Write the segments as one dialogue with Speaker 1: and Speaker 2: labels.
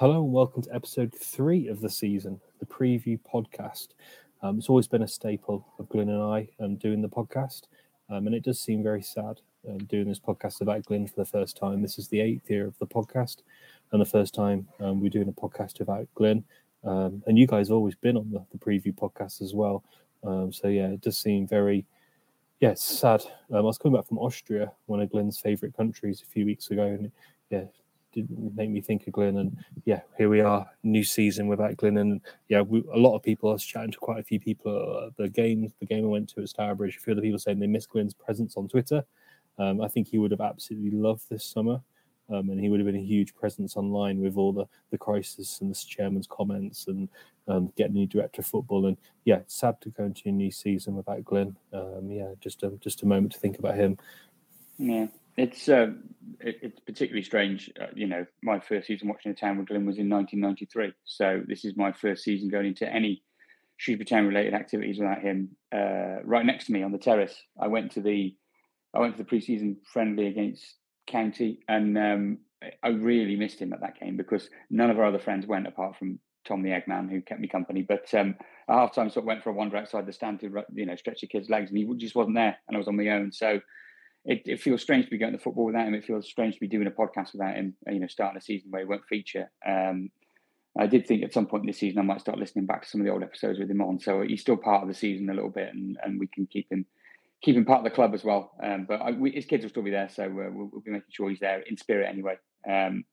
Speaker 1: Hello and welcome to episode three of the season, the preview podcast. Um, it's always been a staple of Glyn and I um, doing the podcast, um, and it does seem very sad um, doing this podcast about Glyn for the first time. This is the eighth year of the podcast, and the first time um, we're doing a podcast about Glyn. Um, and you guys have always been on the, the preview podcast as well. so yeah, it does seem very, yeah, sad. I was coming back from Austria, one of Glyn's favourite countries, a few weeks ago, and yeah, did make me think of Glyn. And yeah, here we are, new season without Glyn. And yeah, we, a lot of people. I was chatting to quite a few people at the game, the game I went to at Stourbridge, A few other people saying they miss Glyn's presence on Twitter. Um, I think he would have absolutely loved this summer. Um, and he would have been a huge presence online with all the, the crisis and the chairman's comments and um, getting a new director of football. And yeah, sad to go into a new season without Glyn. Um, yeah, just a, just a moment to think about him.
Speaker 2: Yeah, it's uh, it, it's particularly strange. Uh, you know, my first season watching the town with Glyn was in 1993, so this is my first season going into any Shrewsbury Town related activities without him uh, right next to me on the terrace. I went to the I went to the pre-season friendly against County, and um, I really missed him at that game because none of our other friends went apart from Tom the Eggman, who kept me company. But um, at half time, sort of went for a wander outside the stand to you know stretch the kids' legs, and he just wasn't there, and I was on my own. So it, it, feels strange to be going to football without him. It feels strange to be doing a podcast without him. You know, starting a season where he won't feature. Um, I did think at some point in this season I might start listening back to some of the old episodes with him on. So he's still part of the season a little bit, and, and we can keep him keep him part of the club as well. Um, but I, we, his kids will still be there, so uh, we'll, we'll, be making sure he's there in spirit anyway. Um,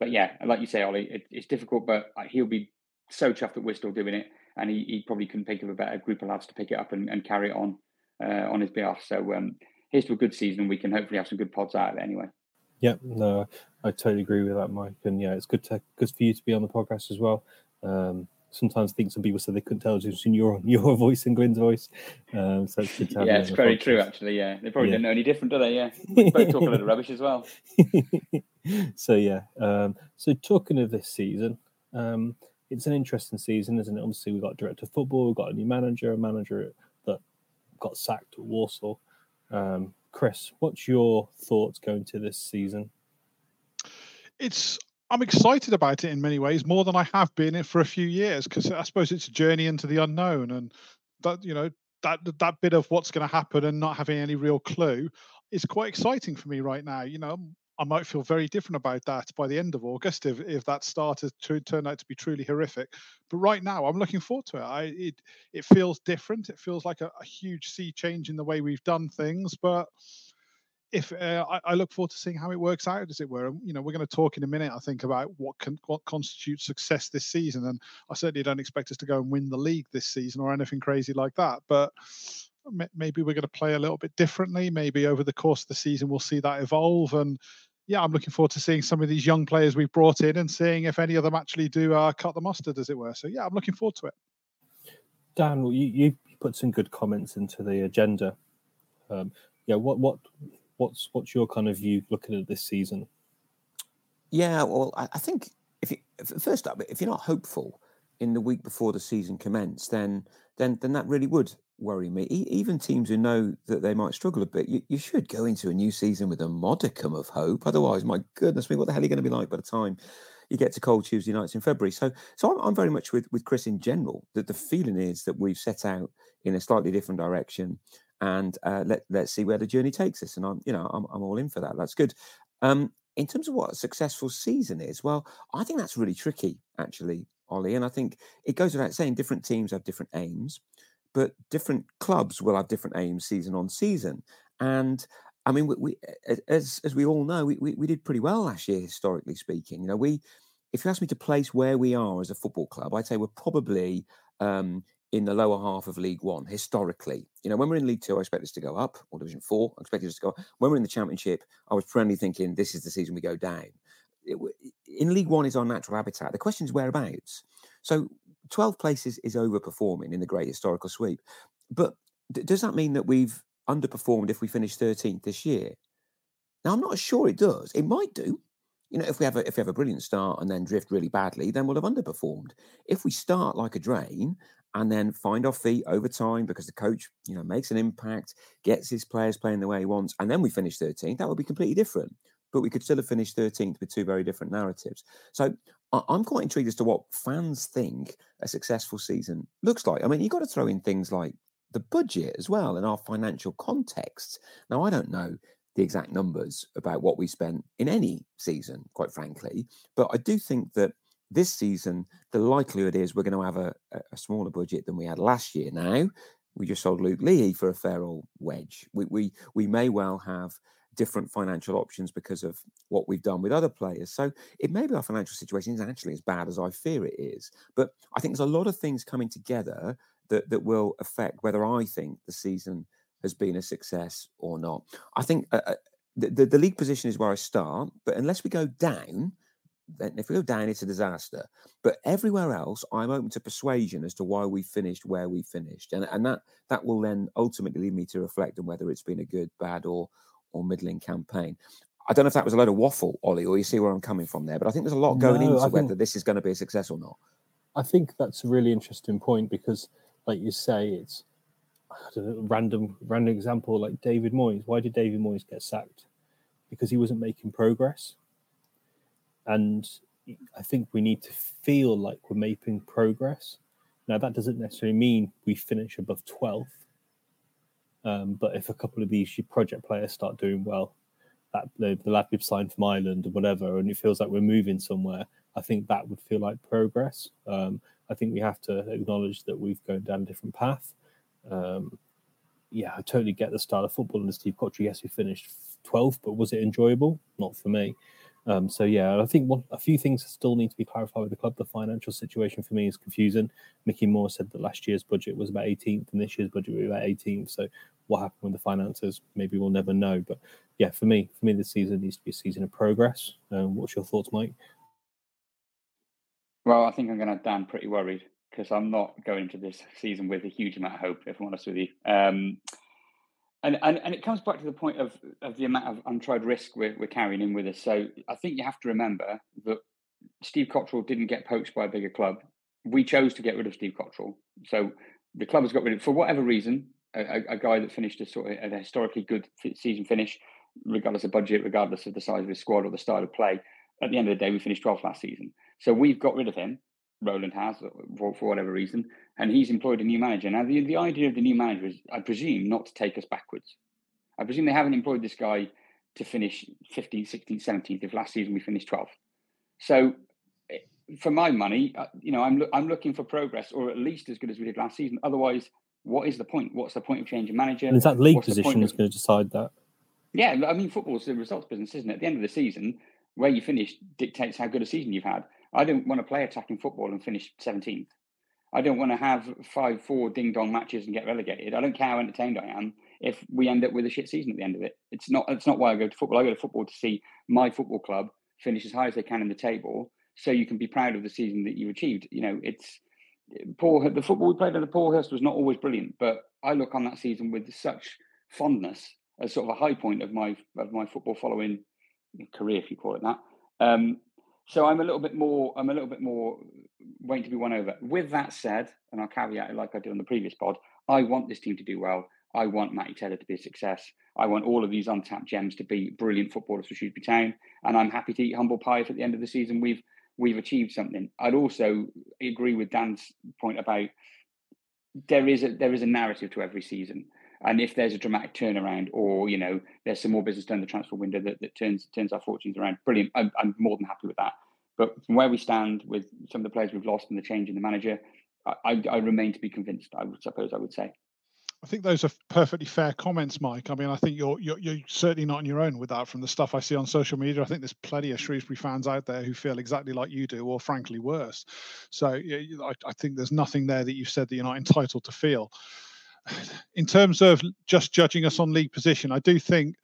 Speaker 2: but yeah, like you say, Ollie, it, it's difficult, but he'll be so chuffed that we're still doing it, and he, he, probably couldn't think of a better group of lads to pick it up and, and carry it on uh, on his behalf. So um, here's to a good season. We can hopefully have some good pods out of it anyway.
Speaker 1: Yeah, no, I totally agree with that, Mike. And yeah, it's good to good for you to be on the podcast as well. Um, sometimes I think some people said they couldn't tell the difference between your your voice and Glyn's voice. Um, so it's good to have
Speaker 2: yeah, it's very podcast. true actually. Yeah, they probably yeah. didn't know any different, do they? Yeah, we both talk a little rubbish as well.
Speaker 1: so yeah, um, so talking of this season, um, it's an interesting season, isn't it? Obviously, we've got director of football, we've got a new manager, a manager that got sacked at Walsall. Um, Chris, what's your thoughts going to this season?
Speaker 3: It's I'm excited about it in many ways, more than I have been for a few years, because I suppose it's a journey into the unknown, and that you know that that bit of what's going to happen and not having any real clue is quite exciting for me right now. You know, I might feel very different about that by the end of August if, if that started to turn out to be truly horrific. But right now, I'm looking forward to it. I, it it feels different. It feels like a, a huge sea change in the way we've done things. But if uh, I, I, look forward to seeing how it works out, as it were. You know, we're going to talk in a minute, I think, about what can what constitutes success this season, and I certainly don't expect us to go and win the league this season or anything crazy like that. But maybe we're going to play a little bit differently. Maybe over the course of the season, we'll see that evolve, and yeah, I'm looking forward to seeing some of these young players we've brought in and seeing if any of them actually do uh, cut the mustard, as it were. So yeah, I'm looking forward to it.
Speaker 1: Dan, well, you, you put some good comments into the agenda. Um, yeah, what what what's what's your kind of view looking at this season?
Speaker 4: Yeah, well, I, I think if you, first up, if you're not hopeful in the week before the season commenced, then then then that really would worry me. E- even teams who know that they might struggle a bit, you, you, should go into a new season with a modicum of hope. Otherwise, my goodness me, what the hell are you going to be like by the time you get to cold Tuesday nights in February? So, so I'm, I'm very much with with Chris in general. That the feeling is that we've set out in a slightly different direction, and uh, let let's see where the journey takes us. And I'm you know I'm I'm all in for that. That's good. Um, in terms of what a successful season is, well, I think that's really tricky actually, Ollie. And I think it goes without saying different teams have different aims but different clubs will have different aims season on season. And I mean, we, we as as we all know, we, we, we did pretty well last year, historically speaking. You know, we if you ask me to place where we are as a football club, I'd say we're probably um, in the lower half of League One historically. You know, when we're in League Two, I expect us to go up, or Division Four, I expect us to go. Up. When we're in the Championship, I was perennially thinking this is the season we go down. It, in League One is our natural habitat. The question is whereabouts. So 12 places is overperforming in the great historical sweep. But d- does that mean that we've underperformed if we finish 13th this year? Now, I'm not sure it does. It might do. You know, if we have a if we have a brilliant start and then drift really badly, then we'll have underperformed. If we start like a drain and then find our feet over time because the coach, you know, makes an impact, gets his players playing the way he wants, and then we finish 13th, that would be completely different. But we could still have finished 13th with two very different narratives. So I'm quite intrigued as to what fans think a successful season looks like. I mean, you've got to throw in things like the budget as well and our financial context. Now, I don't know the exact numbers about what we spent in any season, quite frankly, but I do think that this season, the likelihood is we're going to have a, a smaller budget than we had last year. Now, we just sold Luke Leahy for a fair old wedge. We, we, we may well have different financial options because of what we've done with other players. So it may be our financial situation is actually as bad as I fear it is. But I think there's a lot of things coming together that, that will affect whether I think the season has been a success or not. I think uh, uh the, the, the league position is where I start, but unless we go down, then if we go down, it's a disaster. But everywhere else, I'm open to persuasion as to why we finished where we finished, and and that that will then ultimately lead me to reflect on whether it's been a good, bad, or or middling campaign. I don't know if that was a load of waffle, Ollie, or you see where I'm coming from there, but I think there's a lot going no, into whether this is going to be a success or not.
Speaker 1: I think that's a really interesting point because, like you say, it's know, random random example like David Moyes. Why did David Moyes get sacked? Because he wasn't making progress. And I think we need to feel like we're making progress. Now, that doesn't necessarily mean we finish above 12th. Um, but if a couple of these project players start doing well, that the, the lad we've signed from Ireland or whatever, and it feels like we're moving somewhere, I think that would feel like progress. Um, I think we have to acknowledge that we've gone down a different path. Um, yeah, I totally get the style of football under Steve Cotterill. Yes, we finished 12th, but was it enjoyable? Not for me. Um, so yeah, I think one, a few things still need to be clarified with the club. The financial situation for me is confusing. Micky Moore said that last year's budget was about 18th, and this year's budget was about 18th. So what happened with the finances, maybe we'll never know. But yeah, for me, for me, this season needs to be a season of progress. Um, what's your thoughts, Mike?
Speaker 2: Well, I think I'm going to Dan pretty worried because I'm not going into this season with a huge amount of hope. If I'm honest with you. Um, and, and and it comes back to the point of, of the amount of untried risk we're, we're carrying in with us. So I think you have to remember that Steve Cotterill didn't get poached by a bigger club. We chose to get rid of Steve Cotterill. So the club has got rid of, for whatever reason, a, a guy that finished a sort of a historically good season finish, regardless of budget, regardless of the size of his squad or the style of play. At the end of the day, we finished 12th last season. So we've got rid of him. Roland has for, for whatever reason, and he's employed a new manager. Now, the, the idea of the new manager is, I presume, not to take us backwards. I presume they haven't employed this guy to finish 15th, 16th, 17th. If last season we finished 12th, so eh, for my money, uh, you know, I'm I'm looking for progress, or at least as good as we did last season. Otherwise, what is the point? What's the point of changing manager?
Speaker 1: And is that league What's position is going to decide that?
Speaker 2: Yeah, I mean, football's the results business, isn't it? At the end of the season, where you finish dictates how good a season you've had. I don't want to play attacking football and finish 17th. I don't want to have five, four ding dong matches and get relegated. I don't care how entertained I am if we end up with a shit season at the end of it. It's not. It's not why I go to football. I go to football to see my football club finish as high as they can in the table, so you can be proud of the season that you achieved. You know, it's Paul. The football we played under Paul Hurst was not always brilliant, but I look on that season with such fondness as sort of a high point of my of my football following career, if you call it that. Um, so I'm a little bit more. I'm a little bit more waiting to be won over. With that said, and I'll caveat it like I did on the previous pod. I want this team to do well. I want Matty Taylor to be a success. I want all of these untapped gems to be brilliant footballers for Shrewsbury Town, and I'm happy to eat humble pie if at the end of the season we've we've achieved something. I'd also agree with Dan's point about there is a there is a narrative to every season. And if there's a dramatic turnaround, or you know, there's some more business done the transfer window that, that turns turns our fortunes around, brilliant. I'm, I'm more than happy with that. But from where we stand with some of the players we've lost and the change in the manager, I, I, I remain to be convinced. I would suppose I would say.
Speaker 3: I think those are perfectly fair comments, Mike. I mean, I think you're, you're, you're certainly not on your own with that. From the stuff I see on social media, I think there's plenty of Shrewsbury fans out there who feel exactly like you do, or frankly worse. So yeah, I, I think there's nothing there that you've said that you're not entitled to feel in terms of just judging us on league position, I do think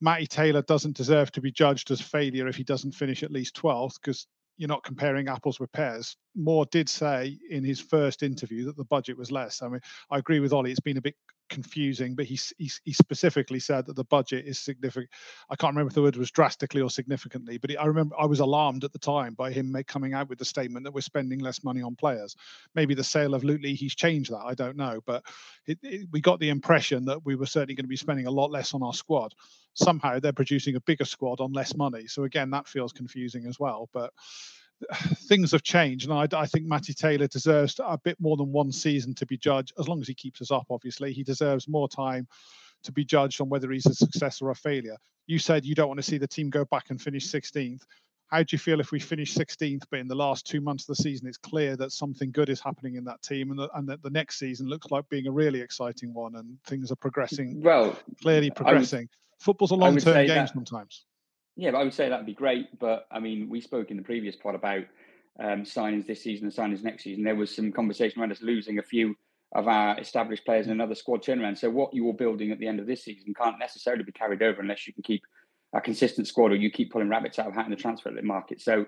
Speaker 3: Matty Taylor doesn't deserve to be judged as failure if he doesn't finish at least 12th because you're not comparing apples with pears. Moore did say in his first interview that the budget was less. I mean, I agree with Ollie. It's been a bit confusing, but he, he, he specifically said that the budget is significant. I can't remember if the word was drastically or significantly, but I remember I was alarmed at the time by him make, coming out with the statement that we're spending less money on players. Maybe the sale of Lutley, he's changed that. I don't know, but it, it, we got the impression that we were certainly going to be spending a lot less on our squad. Somehow they're producing a bigger squad on less money. So again, that feels confusing as well. But things have changed, and I, I, think Matty Taylor deserves a bit more than one season to be judged. As long as he keeps us up, obviously, he deserves more time to be judged on whether he's a success or a failure. You said you don't want to see the team go back and finish 16th. How do you feel if we finish 16th, but in the last two months of the season, it's clear that something good is happening in that team, and, and that the next season looks like being a really exciting one, and things are progressing
Speaker 2: well,
Speaker 3: clearly progressing. Would, Football's a long-term game that, sometimes.
Speaker 2: Yeah, but I would say that'd be great. But I mean, we spoke in the previous pod about um, signings this season and signings next season. There was some conversation around us losing a few of our established players in another squad turnaround. So what you're building at the end of this season can't necessarily be carried over unless you can keep a consistent squad or you keep pulling rabbits out of hat in the transfer market. So,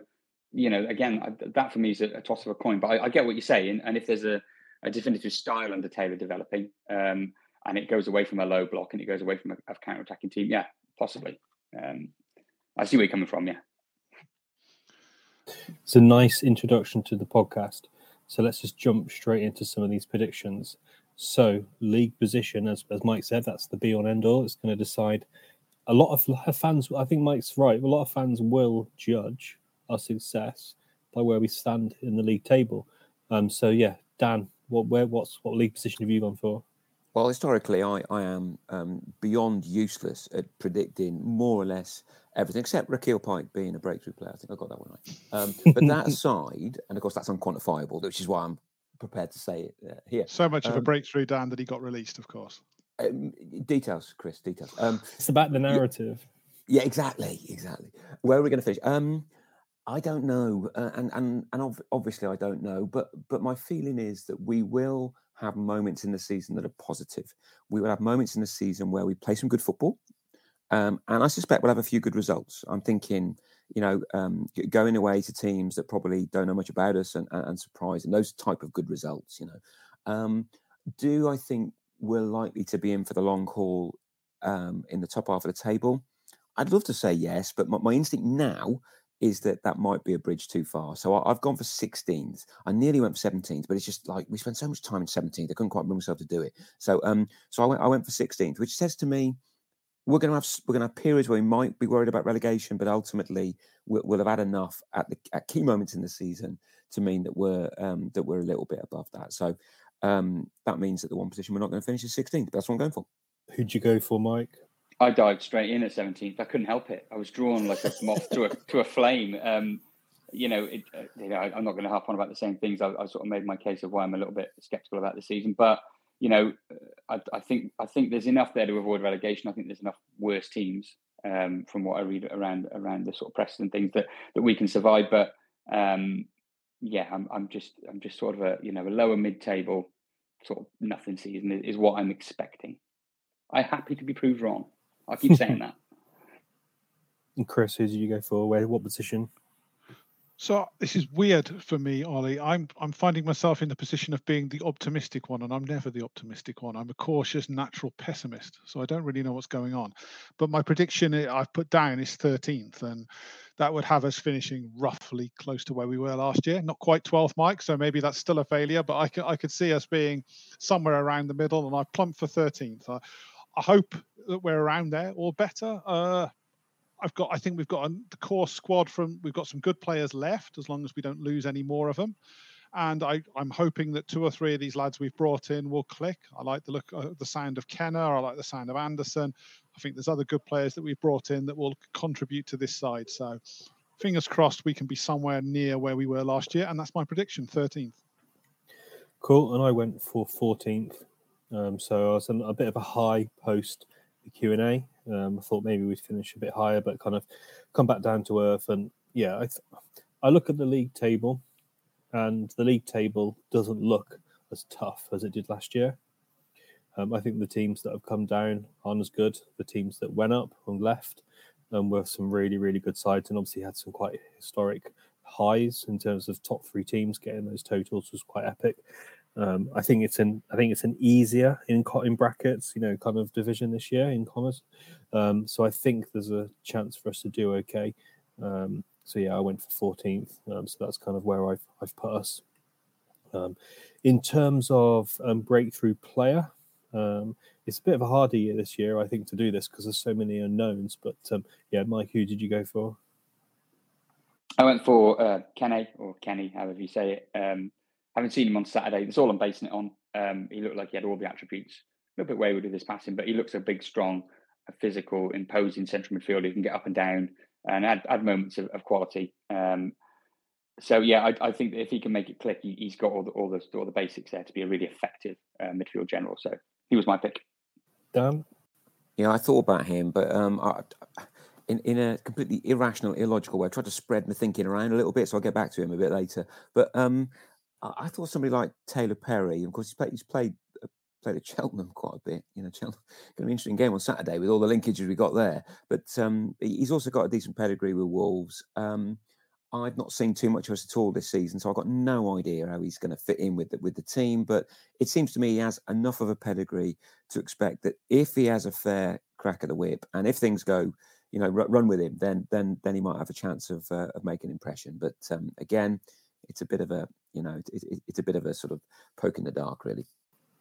Speaker 2: you know, again, that for me is a, a toss of a coin. But I, I, get what you're saying. And if there's a, a definitive style under Taylor developing, um, and it goes away from a low block and it goes away from a, a counter attacking team, yeah, possibly. Um, I see where you're coming from. Yeah.
Speaker 1: It's a nice introduction to the podcast. So let's just jump straight into some of these predictions. So, league position, as, as Mike said, that's the be on end all. It's going to decide a lot of fans. I think Mike's right. A lot of fans will judge our success by where we stand in the league table. Um, so yeah, Dan, what where what's what league position have you gone for?
Speaker 4: Well, historically, I, I am um, beyond useless at predicting more or less everything, except Rekeil Pyke being a breakthrough player. I think I got that one right. Um, but that aside, and of course, that's unquantifiable, which is why I'm prepared to say it uh, here.
Speaker 3: So much um, of a um, breakthrough, Dan, that he got released, of course.
Speaker 4: Um, details, Chris, details. Um,
Speaker 1: it's about the narrative.
Speaker 4: Yeah, yeah exactly, exactly. Where are we going to finish? Um, I don't know, uh, and and and obviously I don't know, but but my feeling is that we will have moments in the season that are positive. We will have moments in the season where we play some good football, um, and I suspect we'll have a few good results. I'm thinking, you know, um, going away to teams that probably don't know much about us and, and, and surprise, and those type of good results. You know, um, do I think we're likely to be in for the long haul um, in the top half of the table? I'd love to say yes, but my, my instinct now is that that might be a bridge too far. So I, have gone for 16th. I nearly went for 17th, but it's just like we spent so much time in 17th. I couldn't quite bring myself to do it. So um, so I went I went for 16th, which says to me we're going to have we're going to have periods where we might be worried about relegation, but ultimately we'll, we'll have had enough at the at key moments in the season to mean that we're um, that we're a little bit above that. So um, that means that the one position we're not going to finish is 16th. That's what I'm going for.
Speaker 1: Who'd you go for, Mike?
Speaker 2: I dived straight in at 17th. I couldn't help it. I was drawn like a moth to a to a flame. Um, you know, it, uh, you know, I, am not going to harp on about the same things. I, I, sort of made my case of why I'm a little bit skeptical about the season, but you know, I, I think I think there's enough there to avoid relegation. I think there's enough worse teams um, from what I read around around the sort of press and things that that we can survive. But um, yeah, I'm I'm just I'm just sort of a you know a lower mid table sort of nothing season is, what I'm expecting. I'm happy to be proved wrong. I keep saying that.
Speaker 1: And Chris, who did you go for? Where? What position?
Speaker 3: So this is weird for me, Ollie. I'm I'm finding myself in the position of being the optimistic one, and I'm never the optimistic one. I'm a cautious, natural pessimist, so I don't really know what's going on. But my prediction I've put down is 13th, and that would have us finishing roughly close to where we were last year. Not quite 12th, Mike. So maybe that's still a failure, but I could I could see us being somewhere around the middle, and I plumped for 13th. I, I hope that we're around there or better. Uh, I've got. I think we've got the core squad from. We've got some good players left, as long as we don't lose any more of them. And I, I'm hoping that two or three of these lads we've brought in will click. I like the look, uh, the sound of Kenneh. I like the sound of Anderson. I think there's other good players that we've brought in that will contribute to this side. So, fingers crossed, we can be somewhere near where we were last year. And that's my prediction, 13th.
Speaker 1: Cool. And I went for 14th. Um, so I was a bit of a high post Q and A. Um, I thought maybe we'd finish a bit higher, but kind of come back down to earth. And yeah, I, th- I look at the league table, and the league table doesn't look as tough as it did last year. Um, I think the teams that have come down aren't as good. The teams that went up and left um, were some really, really good sides, and obviously had some quite historic highs in terms of top three teams getting those totals was quite epic. Um, I think it's an I think it's an easier in in brackets, you know, kind of division this year in commerce. Um, so I think there's a chance for us to do okay. Um, so yeah, I went for 14th. Um, so that's kind of where I've I've put us. Um, in terms of um, breakthrough player, it's a bit of a harder year this year, I think, to do this because there's so many unknowns. But yeah, Mike, who did you go for?
Speaker 2: I went for uh, Kenny or Kenny, however you say it. Um, haven't seen him on Saturday. That's all I'm basing it on. Um, he looked like he had all the attributes. A little bit wayward with his passing, but he looks a big, strong, a physical, imposing central midfielder He can get up and down and add, add moments of, of quality. Um, so yeah, I, I, think if he can make it click, he, has got all the all the all the basics there to be a really effective uh, midfield general. So he was my pick.
Speaker 1: Dan,
Speaker 4: yeah, I thought about him, but um, I, in, in a completely irrational, illogical way. I tried to spread the thinking around a little bit, so I'll get back to him a bit later. But um, I, thought somebody like Taylor Perry, of course, he's played, he's played uh, played at Cheltenham quite a bit. You know, Cheltenham going to be an interesting game on Saturday with all the linkages we got there. But um, he's also got a decent pedigree with Wolves. Um, I've not seen too much of us at all this season, so I've got no idea how he's going to fit in with the, with the team. But it seems to me he has enough of a pedigree to expect that if he has a fair crack at the whip, and if things go you know, run with him, then then then he might have a chance of uh, of making an impression. But um, again, it's a bit of a you know, it, it, it's a bit of a sort of poke in the dark, really.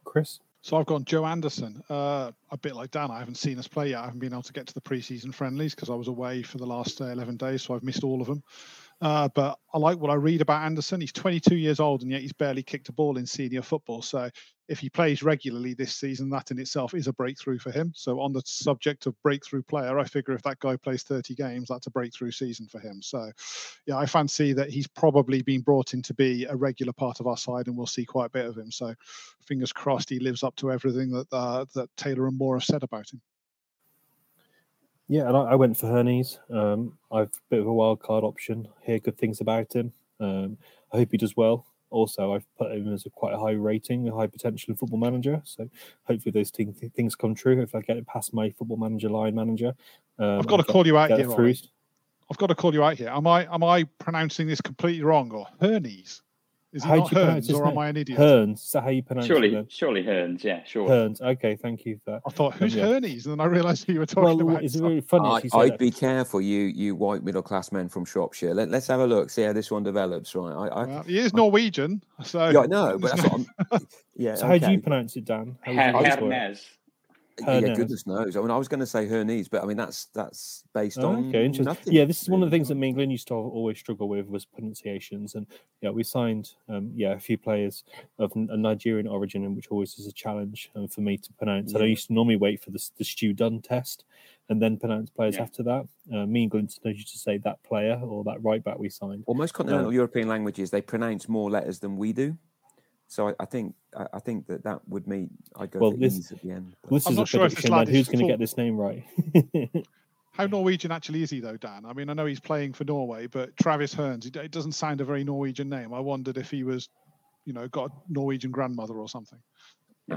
Speaker 1: Chris.
Speaker 3: So I've gone Joe Anderson. Uh, a bit like Dan, I haven't seen us play yet. I haven't been able to get to the preseason friendlies because I was away for the last uh, 11 days, so I've missed all of them. Uh, but I like what I read about Anderson. He's 22 years old and yet he's barely kicked a ball in senior football. So if he plays regularly this season, that in itself is a breakthrough for him. So on the subject of breakthrough player, I figure if that guy plays 30 games, that's a breakthrough season for him. So yeah, I fancy that he's probably been brought in to be a regular part of our side, and we'll see quite a bit of him. So fingers crossed he lives up to everything that uh, that Taylor and Moore have said about him.
Speaker 1: Yeah, and I, I went for Herney's. Um, I've a bit of a wild card option. Hear good things about him. Um, I hope he does well. Also, I've put him as a quite a high rating, a high potential football manager. So hopefully those things, things come true. If I get it past my football manager line manager,
Speaker 3: um, I've got to call you out here. I've got to call you out here. Am I am I pronouncing this completely wrong or Herney's? Is it how not Hearns, or am I an idiot?
Speaker 1: Hearns. Is that how you pronounce
Speaker 2: surely,
Speaker 1: it?
Speaker 2: Surely, surely Hearns. Yeah, sure.
Speaker 1: Hearns. Okay, thank you for that.
Speaker 3: I thought, who's um, yeah. Herney's? And then I realised who you were talking well, about.
Speaker 1: It's really funny.
Speaker 4: I, would be careful, you you white middle class men from Shropshire. Let, us have a look, see how this one develops, right? I, I
Speaker 3: well, he is Norwegian, so
Speaker 4: yeah, know, but that's what I'm.
Speaker 1: Yeah. So okay. how do you pronounce it, Dan?
Speaker 2: Hernez.
Speaker 4: Her yeah, goodness knows. I mean, I was going to say her knees, but I mean that's that's based oh, on okay, interesting. Nothing,
Speaker 1: yeah, this is one of the things that me and Glyn used to always struggle with was pronunciations, and yeah, we signed um, yeah a few players of a Nigerian origin, which always is a challenge um, for me to pronounce. Yeah. And I used to normally wait for the the Stu Dunn test and then pronounce players yeah. after that. Uh, me and Glyn used to say that player or that right back we signed.
Speaker 4: Well, most continental uh, European languages they pronounce more letters than we do. So I, I, think I think that that would mean I go well, for this, ease at the end.
Speaker 1: But. This I'm is not a sure prediction, man. Who's going to get this name right?
Speaker 3: How Norwegian actually is he though, Dan? I mean, I know he's playing for Norway, but Travis Hearns, it doesn't sound a very Norwegian name. I wondered if he was, you know, got a Norwegian grandmother or something.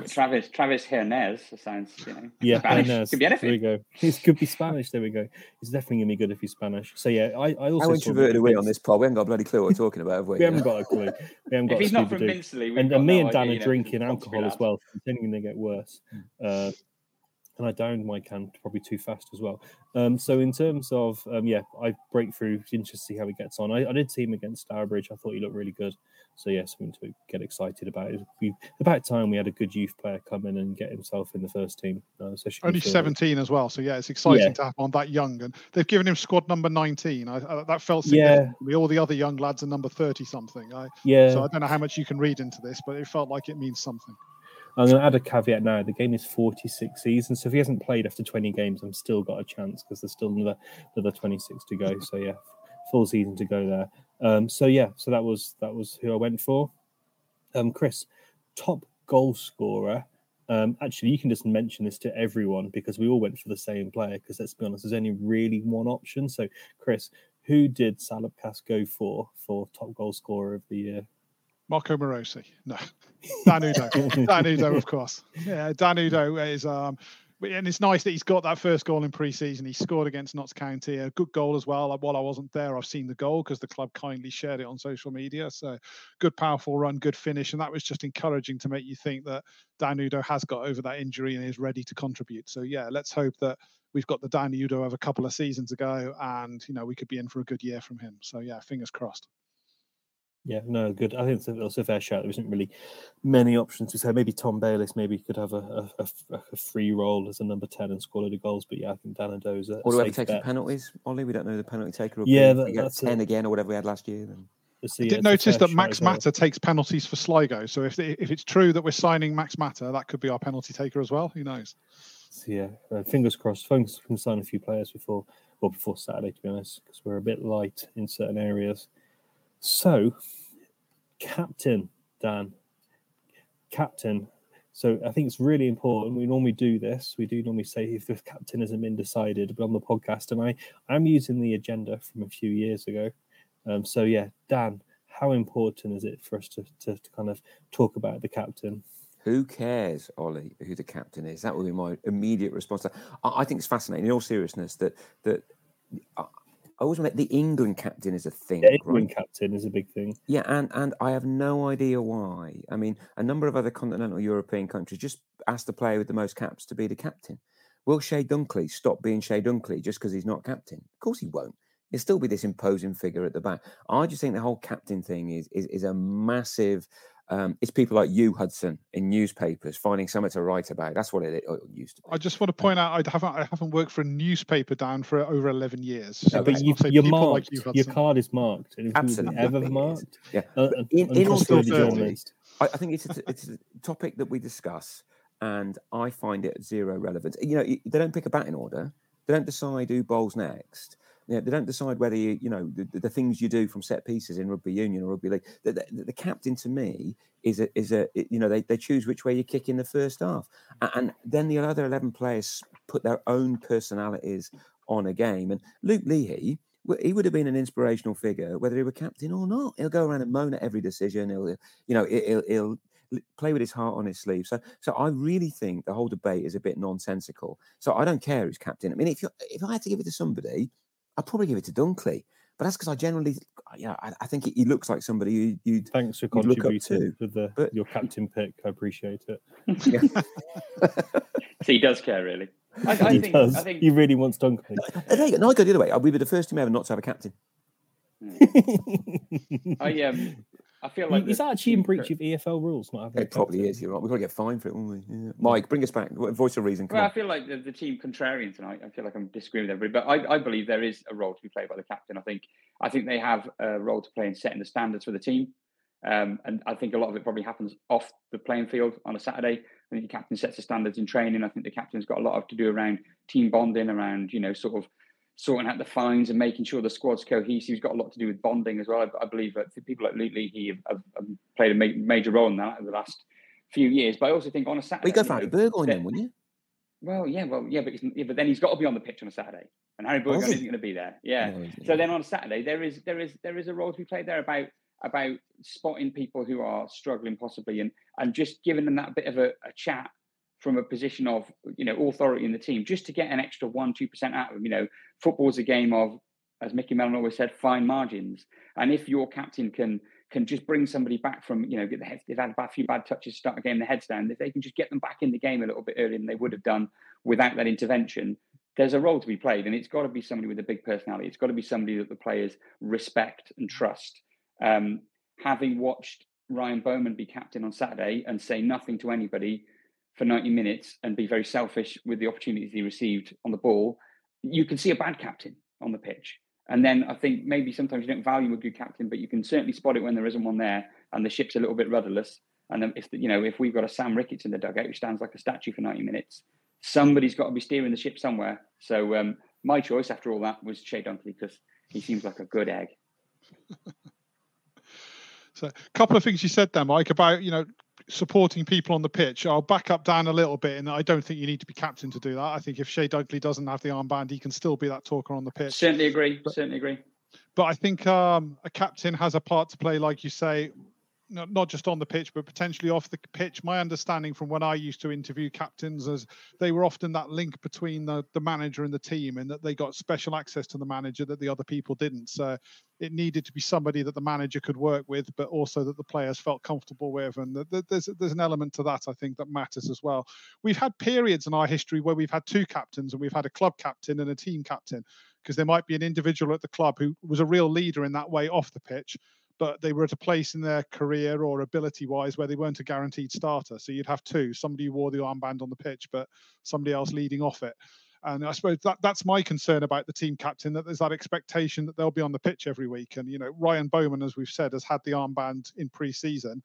Speaker 2: Travis Travis Hernandez sounds, you know,
Speaker 1: yeah,
Speaker 2: Spanish. Hernandez. Could be anything.
Speaker 1: There we go. It could be Spanish. There we go. It's definitely gonna be good if he's Spanish. So yeah, I, I also
Speaker 4: how introverted are we on this pod? We haven't got a bloody clue what we're talking about, have we?
Speaker 1: we haven't got a clue. We haven't got.
Speaker 2: if he's not from Minsley,
Speaker 1: and, and me
Speaker 2: no
Speaker 1: and Dan
Speaker 2: idea,
Speaker 1: are drinking alcohol as well, continuing to get worse. Uh, and I downed my can probably too fast as well. Um, so in terms of um, yeah, I break through. Interested to see how he gets on. I, I did see him against Stourbridge. I thought he looked really good. So yeah, something to get excited about. It's about time we had a good youth player come in and get himself in the first team. Uh, so
Speaker 3: only seventeen as well. So yeah, it's exciting yeah. to have on that young, and they've given him squad number nineteen. I, I, that felt significant. yeah. All the other young lads are number thirty something. I,
Speaker 1: yeah.
Speaker 3: So I don't know how much you can read into this, but it felt like it means something.
Speaker 1: I'm going to add a caveat now. The game is 46 seasons, so if he hasn't played after 20 games, I'm still got a chance because there's still another another 26 to go. So yeah, full season to go there. Um, so yeah, so that was that was who I went for. Um, Chris, top goal scorer. Um, actually, you can just mention this to everyone because we all went for the same player. Because let's be honest, there's only really one option. So, Chris, who did Salopcast go for for top goal scorer of the year?
Speaker 3: Marko Marosi. No, Dan Udoh. Dan Udoh, of course. Yeah, Dan Udoh is um, and it's nice that he's got that first goal in pre-season. He scored against Notts County, a good goal as well. While I wasn't there, I've seen the goal because the club kindly shared it on social media. So good, powerful run, good finish, and that was just encouraging to make you think that Dan Udoh has got over that injury and is ready to contribute. So yeah, let's hope that we've got the Dan Udoh of a couple of seasons ago, and you know we could be in for a good year from him. So yeah, fingers crossed.
Speaker 1: Yeah, no, good. I think it's a fair shout. There isn't really many options to say. Maybe Tom Bayliss maybe could have a, a, a, free role as a number 10 and score a of goals. But yeah, I think Dan Udoh's a
Speaker 4: Or do
Speaker 1: we
Speaker 4: have to take some penalties, Ollie? We don't know the penalty taker.
Speaker 1: Yeah, that, that's
Speaker 4: 10 again or whatever we had last year. Then.
Speaker 3: I did notice that Max Mata takes penalties for Sligo. So if if it's true that we're signing Max Mata, that could be our penalty taker as well. Who knows?
Speaker 1: So yeah, uh, fingers crossed. Phones can sign a few players before, well, before Saturday, to be honest, because we're a bit light in certain areas. So captain, Dan. Captain. So I think it's really important. We normally do this. We do normally say if the captain hasn't been decided, but on the podcast, and I I'm using the agenda from a few years ago. Um, so yeah, Dan, how important is it for us to, to, to kind of talk about the captain?
Speaker 4: Who cares, Ollie, who the captain is? That would be my immediate response. I, I think it's fascinating, in all seriousness, that that uh, I always remember the England captain is a thing.
Speaker 1: Yeah, England right? captain is a big thing.
Speaker 4: Yeah, and and I have no idea why. I mean, a number of other continental European countries just ask the player with the most caps to be the captain. Will Chey Dunkley stop being Chey Dunkley just because he's not captain? Of course he won't. He'll still be this imposing figure at the back. I just think the whole captain thing is is, is a massive um, it's people like you, Hudson, in newspapers finding something to write about. That's what it, it used to be.
Speaker 3: I just want to point out I haven't I haven't worked for a newspaper down for over eleven years. So
Speaker 1: no, but you, you're marked. Like you, your card is marked.
Speaker 4: And Absolutely,
Speaker 1: ever marked.
Speaker 4: Yeah. Uh, in, in all journalist, I, I think it's a, it's a topic that we discuss, and I find it zero relevance. You know, they don't pick a batting order. They don't decide who bowls next know, they don't decide whether you, you know, the, the, things you do from set pieces in rugby union or rugby league. The, the, the, captain to me is a, is a, you know, they, they choose which way you kick in the first half. And then the other 11 players put their own personalities on a game. And Luke Leahy, he would have been an inspirational figure, whether he were captain or not. He'll go around and moan at every decision. He'll, you know, he'll, he'll play with his heart on his sleeve. So, so I really think the whole debate is a bit nonsensical. So I don't care who's captain. I mean, if you if I had to give it to somebody, I'd probably give it to Dunkley. But that's because I generally, you know, I, I think he looks like somebody you, you'd.
Speaker 1: Thanks for contributing to the, but, your captain pick. I appreciate it.
Speaker 2: so he does care, really.
Speaker 1: I, I he think, does. I think... He really wants Dunkley.
Speaker 4: No, no, I go the other way. We were the first team ever not to have a captain.
Speaker 2: I um, I feel like
Speaker 1: is that actually in breach of EFL rules? Not having
Speaker 4: it probably is. You're right. We've got to get fined for it, won't we? Yeah. Mike, bring us back. Voice of reason.
Speaker 2: well, on. I feel like the, the, team contrarian tonight. I feel like I'm disagreeing with everybody, but I, I, believe there is a role to be played by the captain. I think I think they have a role to play in setting the standards for the team, um, and I think a lot of it probably happens off the playing field on a Saturday. I think the captain sets the standards in training. I think the captain's got a lot of to do around team bonding, around you know sort of sorting out the fines and making sure the squad's cohesive. He's got a lot to do with bonding as well. I, I believe that people like Luke Leahy have, have, have, played a ma- major role in that over the last few years. But I also think on a Saturday,
Speaker 4: we go for Harry Burgoyne then, wouldn't you?
Speaker 2: Well, yeah, well, yeah, but yeah, but then he's got to be on the pitch on a Saturday, and Harry Burgoyne oh, isn't going to be there. Yeah. No, so then on a Saturday, there is there is there is a role to be played there about about spotting people who are struggling possibly and and just giving them that bit of a, a chat from a position of you know authority in the team just to get an extra one two percent out of them. You know, football's a game of, as Micky Mellon always said, fine margins. And if your captain can can just bring somebody back from you know get the head, they've had a few bad touches, start a game, the heads down. If they can just get them back in the game a little bit earlier than they would have done without that intervention, there's a role to be played, and it's got to be somebody with a big personality. It's got to be somebody that the players respect and trust. Um, having watched Ryan Bowman be captain on Saturday and say nothing to anybody for 90 minutes and be very selfish with the opportunities he received on the ball, you can see a bad captain on the pitch. And then I think maybe sometimes you don't value a good captain, but you can certainly spot it when there isn't one there and the ship's a little bit rudderless. And then if you know if we've got a Sam Ricketts in the dugout who stands like a statue for 90 minutes, somebody's got to be steering the ship somewhere. So um, my choice after all that was Chey Dunkley because he seems like a good egg.
Speaker 3: so a couple of things you said there, Mike, about you know supporting people on the pitch. I'll back up Dan a little bit, and I don't think you need to be captain to do that. I think if Chey Dunkley doesn't have the armband, he can still be that talker on the pitch.
Speaker 2: Certainly agree. But, certainly agree.
Speaker 3: But I think um, a captain has a part to play, like you say. Not, just on the pitch, but potentially off the pitch. My understanding from when I used to interview captains is they were often that link between the, the manager and the team, and that they got special access to the manager that the other people didn't. So it needed to be somebody that the manager could work with, but also that the players felt comfortable with. And the, the, there's there's an element to that I think that matters as well. We've had periods in our history where we've had two captains, and we've had a club captain and a team captain, because there might be an individual at the club who was a real leader in that way off the pitch but they were at a place in their career or ability wise where they weren't a guaranteed starter. So you'd have two somebody who wore the armband on the pitch, but somebody else leading off it. And I suppose that that's my concern about the team captain that there's that expectation that they'll be on the pitch every week. And, you know, Ryan Bowman, as we've said, has had the armband in pre season.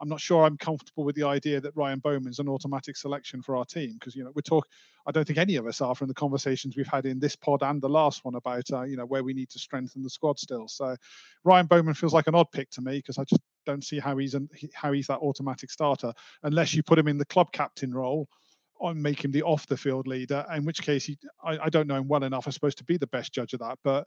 Speaker 3: I'm not sure I'm comfortable with the idea that Ryan Bowman's an automatic selection for our team because you know we're talking. I don't think any of us are from the conversations we've had in this pod and the last one about uh, you know where we need to strengthen the squad still. So Ryan Bowman feels like an odd pick to me because I just don't see how he's an, how he's that automatic starter unless you put him in the club captain role and make him the off the field leader. In which case, he, I, I don't know him well enough, I suppose, to be the best judge of that. But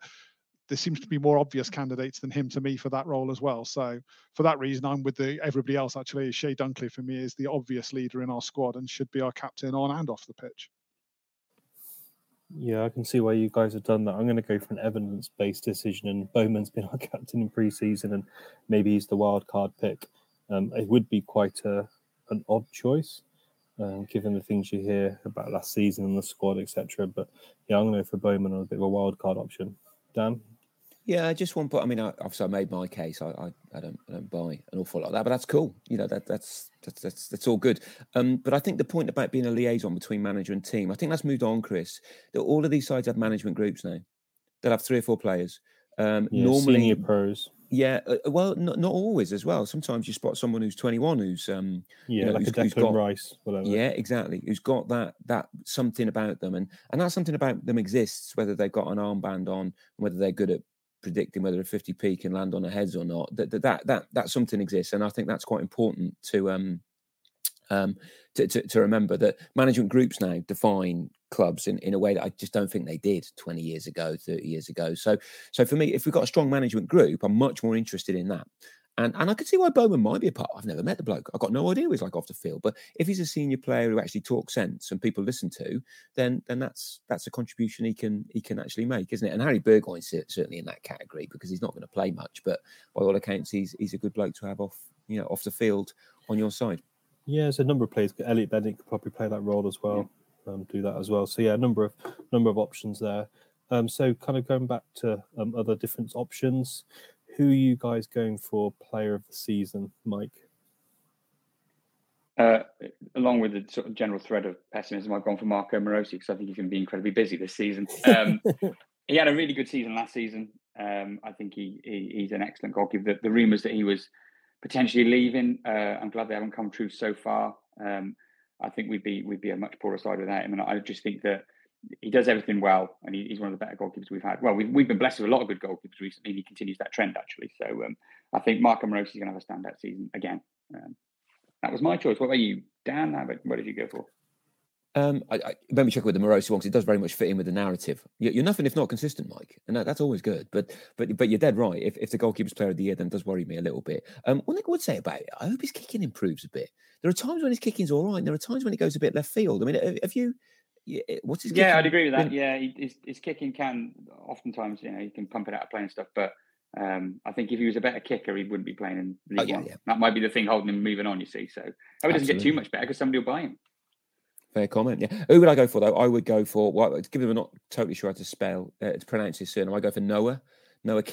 Speaker 3: there seems to be more obvious candidates than him to me for that role as well. So for that reason, I'm with the everybody else. Actually, Chey Dunkley for me is the obvious leader in our squad and should be our captain on and off the pitch.
Speaker 1: Yeah, I can see why you guys have done that. I'm going to go for an evidence-based decision, and Bowman's been our captain in pre-season, and maybe he's the wild card pick. Um, it would be quite a an odd choice, um, given the things you hear about last season and the squad, etc. But yeah, I'm going to go for Bowman on a bit of a wild card option. Dan,
Speaker 4: yeah, just one point. I mean, I, obviously, I made my case. I, I, I, don't, I don't buy an awful lot of that, but that's cool. You know, that that's that's that's, that's all good. Um, but I think the point about being a liaison between manager and team, I think that's moved on, Chris. That all of these sides have management groups now. They'll have three or four players. Um,
Speaker 1: yeah, normally, senior pros.
Speaker 4: Yeah, uh, uh, well, not, not always as well. Sometimes you spot someone who's 21 who's um,
Speaker 1: yeah, you know,
Speaker 4: like
Speaker 1: who's, a Declan got, Rice, whatever.
Speaker 4: Yeah, exactly. Who's got that that something about them, and and that something about them exists, whether they've got an armband on, whether they're good at predicting whether a 50p can land on their heads or not. That that that that something exists, and I think that's quite important to um um to, to, to remember that management groups now define clubs in, in a way that I just don't think they did 20 years ago, 30 years ago. So so for me, if we've got a strong management group, I'm much more interested in that. And, and I could see why Bowman might be a part. I've never met the bloke. I've got no idea what he's like off the field. But if he's a senior player who actually talks sense and people listen to, then then that's that's a contribution he can he can actually make, isn't it? And Harry Burgoyne's certainly in that category because he's not going to play much, but by all accounts, he's he's a good bloke to have off you know off the field on your side.
Speaker 1: Yeah, there's a number of players. Elliott Bennett could probably play that role as well, yeah. um, do that as well. So yeah, a number of number of options there. Um, so kind of going back to um, other different options who are you guys going for player of the season, Mike?
Speaker 2: Uh, along with the sort of general thread of pessimism, I've gone for Marko Marosi because I think he's going to be incredibly busy this season. Um, he had a really good season last season. Um, I think he, he, he's an excellent goalkeeper. The, the rumours that he was potentially leaving, uh, I'm glad they haven't come true so far. Um, I think we'd be we'd be a much poorer side without him, and I just think that he does everything well, and he, he's one of the better goalkeepers we've had. Well, we've, we've been blessed with a lot of good goalkeepers recently, and he continues that trend actually. So um, I think Marko Marosi is going to have a standout season again. Um, that was my choice. What about you, Dan? What did you go for?
Speaker 4: Um, I, I, let me check with the Marosi one because it does very much fit in with the narrative. You're, you're nothing if not consistent, Mike, and that, that's always good. But but but you're dead right. If, if the goalkeeper's player of the year, then does worry me a little bit. Um, one thing I would say about it, I hope his kicking improves a bit. There are times when his kicking's all right. And there are times when it goes a bit left field. I mean, have you what's his?
Speaker 2: Yeah, I'd agree with that. Yeah, his, his kicking can oftentimes, you know, he can pump it out of play and stuff. But um, I think if he was a better kicker, he wouldn't be playing in League oh, yeah, One. Yeah. That might be the thing holding him moving on. You see, so I hope it doesn't get too much better because somebody will buy him.
Speaker 4: Fair comment. Yeah. Who would I go for though? I would go for. Well, given I'm not totally sure how to spell uh, to pronounce his surname, I go for Noah. Noah.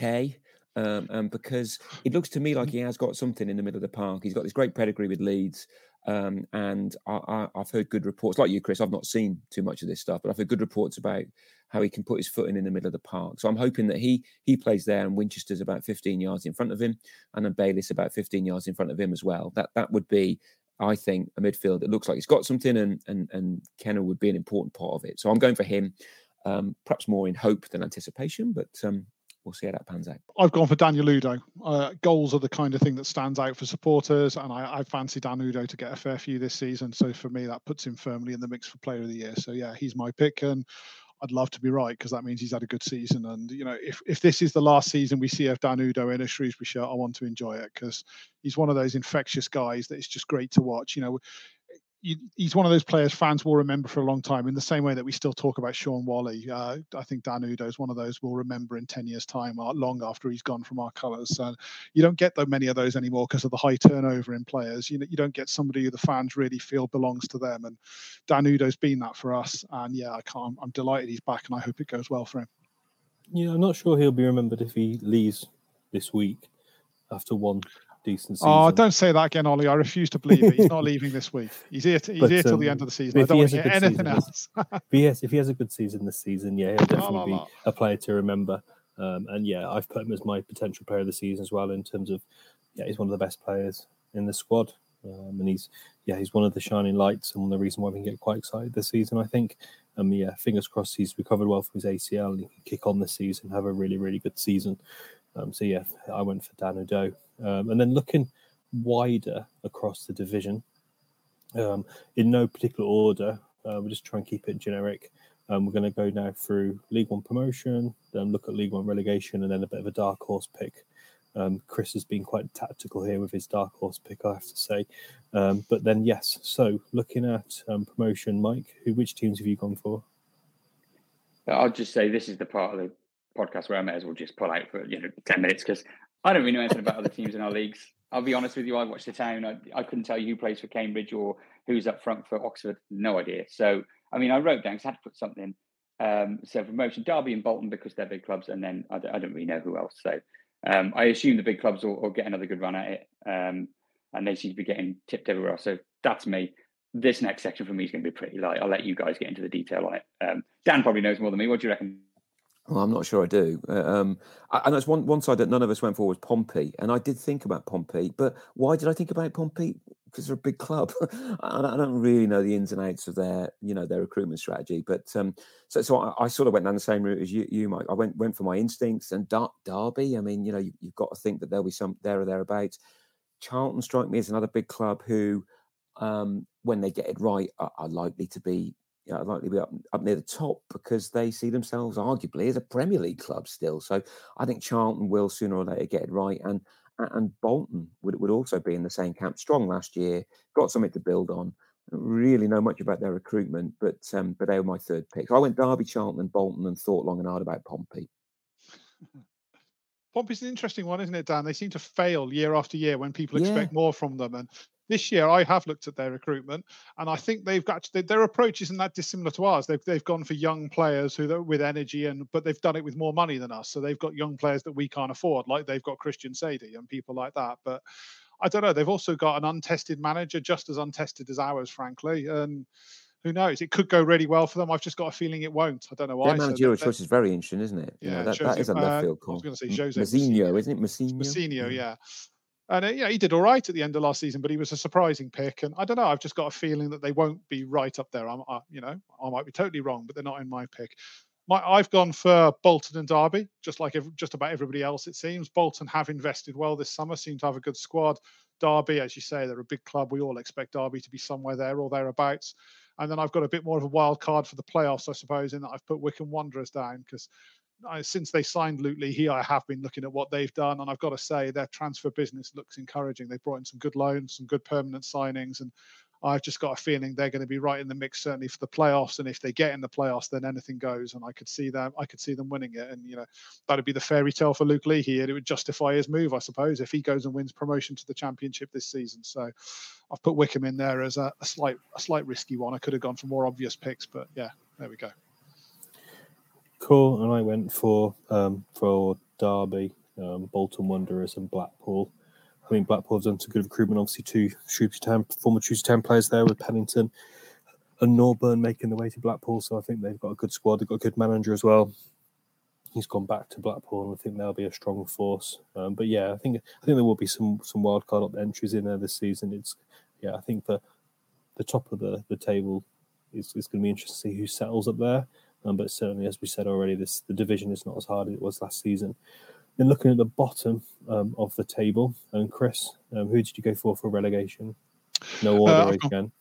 Speaker 4: Um, um, because it looks to me like he has got something in the middle of the park. He's got this great pedigree with Leeds. Um, and I, have heard good reports, like you, Chris. I've not seen too much of this stuff, but I've heard good reports about how he can put his foot in in the middle of the park. So I'm hoping that he he plays there, and Winchester's about 15 yards in front of him, and then Bayliss about 15 yards in front of him as well. That that would be, I think, a midfield that looks like it's got something, and and and Kenneh would be an important part of it. So I'm going for him, um, perhaps more in hope than anticipation, but um, we'll see how that pans out.
Speaker 3: I've gone for Daniel Udoh. Uh, goals are the kind of thing that stands out for supporters, and I, I fancy Dan Udoh to get a fair few this season. So for me, that puts him firmly in the mix for Player of the Year. So yeah, he's my pick, and I'd love to be right because that means he's had a good season. And you know, if if this is the last season we see of Dan Udoh in a Shrewsbury shirt, I want to enjoy it because he's one of those infectious guys that it's just great to watch. You know, he's one of those players fans will remember for a long time in the same way that we still talk about Shaun Whalley. Uh, I think Dan Udoh is one of those we'll remember in 10 years' time, uh, long after he's gone from our colours. So you don't get that many of those anymore because of the high turnover in players. You know, you don't get somebody who the fans really feel belongs to them. And Dan Udoh's been that for us. And yeah, I can't, I'm delighted he's back and I hope it goes well for him.
Speaker 1: Yeah, I'm not sure he'll be remembered if he leaves this week after one decent season.
Speaker 3: Oh, don't say that again, Ollie. I refuse to believe it. He's not leaving this week. He's here. To, he's but, here till um, the end of the season. I don't want to hear anything season, else.
Speaker 1: he if he has a good season this season, yeah, he'll definitely be a player to remember. Um, and yeah, I've put him as my potential player of the season as well in terms of, yeah, he's one of the best players in the squad. Um, and he's, yeah, he's one of the shining lights and one of the reason why we can get quite excited this season, I think. Um, yeah, fingers crossed he's recovered well from his ACL and he can kick on this season, have a really, really good season. Um, so yeah, I went for Dan Udoh. Um, and then looking wider across the division. Um, in no particular order, uh, we'll just try and keep it generic. Um, we're going to go now through League One promotion, then look at League One relegation, and then a bit of a dark horse pick. Um, Chris has been quite tactical here with his dark horse pick, I have to say. Um, but then, yes, so looking at promotion, Mike, who which teams have you gone for?
Speaker 2: I'll just say this is the part of the podcast where I may as well just pull out for you know ten minutes because I don't really know anything about other teams in our leagues. I'll be honest with you. I watched the town. I, I couldn't tell you who plays for Cambridge or who's up front for Oxford. No idea. So, I mean, I wrote down because I had to put something. Um, so promotion, Derby and Bolton because they're big clubs, and then I, I don't really know who else. So um, I assume the big clubs will, will, get another good run at it, um, and they seem to be getting tipped everywhere else. So that's me. This next section for me is going to be pretty light. I'll let you guys get into the detail on it. Um, Dan probably knows more than me. What do you reckon?
Speaker 4: Well, I'm not sure I do. Uh, um, and that's one, one side that none of us went for was Pompey. And I did think about Pompey, but why did I think about Pompey? Because they're a big club. I, don't really know the ins and outs of their, you know, their recruitment strategy. But um, so, so I, I, sort of went down the same route as you, you Mike. I went went for my instincts and Dar- Derby. I mean, you know, you, have got to think that there'll be some there or thereabouts. Charlton strike me as another big club who, um, when they get it right, are, are likely to be you know, likely to be up, up near the top because they see themselves arguably as a Premier League club still. So I think Charlton will sooner or later get it right. And and Bolton would, would also be in the same camp. Strong last year, got something to build on. Don't really know much about their recruitment, but um, but they were my third pick. So I went Derby, Charlton, and Bolton, and thought long and hard about Pompey.
Speaker 3: Pompey's an interesting one, isn't it, Dan? They seem to fail year after year when people yeah. expect more from them. And this year I have looked at their recruitment, and I think they've got their approach isn't that dissimilar to ours. They've they've gone for young players who with energy and but they've done it with more money than us. So they've got young players that we can't afford, like they've got Christian Saydee and people like that. But I don't know. They've also got an untested manager, just as untested as ours, frankly. And who knows? It could go really well for them. I've just got a feeling it won't. I don't know why.
Speaker 4: Their managerial so choice is very interesting, isn't it? Yeah, you know, that, Jose, that is a left uh, field call. I was
Speaker 3: going to say Jose
Speaker 4: Mousinho, isn't it? Mousinho.
Speaker 3: Mousinho, yeah. And uh, yeah, he did all right at the end of last season, but he was a surprising pick. And I don't know. I've just got a feeling that they won't be right up there. I'm, I, you know, I might be totally wrong, but they're not in my pick. My, I've gone for Bolton and Derby, just like every, just about everybody else. It seems Bolton have invested well this summer, seem to have a good squad. Derby, as you say, they're a big club. We all expect Derby to be somewhere there or thereabouts. And then I've got a bit more of a wild card for the playoffs, I suppose, in that I've put Wycombe Wanderers down because I, since they signed Luke Leahy, I have been looking at what they've done, and I've got to say their transfer business looks encouraging. They've brought in some good loans, some good permanent signings, and I've just got a feeling they're going to be right in the mix, certainly for the playoffs. And if they get in the playoffs, then anything goes. And I could see them, I could see them winning it. And you know, that'd be the fairy tale for Luke Leahy, and it would justify his move, I suppose, if he goes and wins promotion to the championship this season. So I've put Wycombe in there as a, a slight, a slight risky one. I could have gone for more obvious picks, but yeah, there we go.
Speaker 1: Cool. And I went for um, for Derby, um, Bolton Wanderers, and Blackpool. I mean, Blackpool have done some good recruitment. Obviously, two Shrewsbury Town, former Shrewsbury Town players there with Pennington and Norburn making the way to Blackpool. So I think they've got a good squad. They've got a good manager as well. He's gone back to Blackpool, and I think they'll be a strong force. Um, but yeah, I think I think there will be some some wild card entries in there this season. It's yeah, I think the the top of the the table is, is going to be interesting to see who settles up there. Um, but certainly, as we said already, this the division is not as hard as it was last season. Then looking at the bottom um, of the table, and Chris, um, who did you go for for relegation? No order uh, again.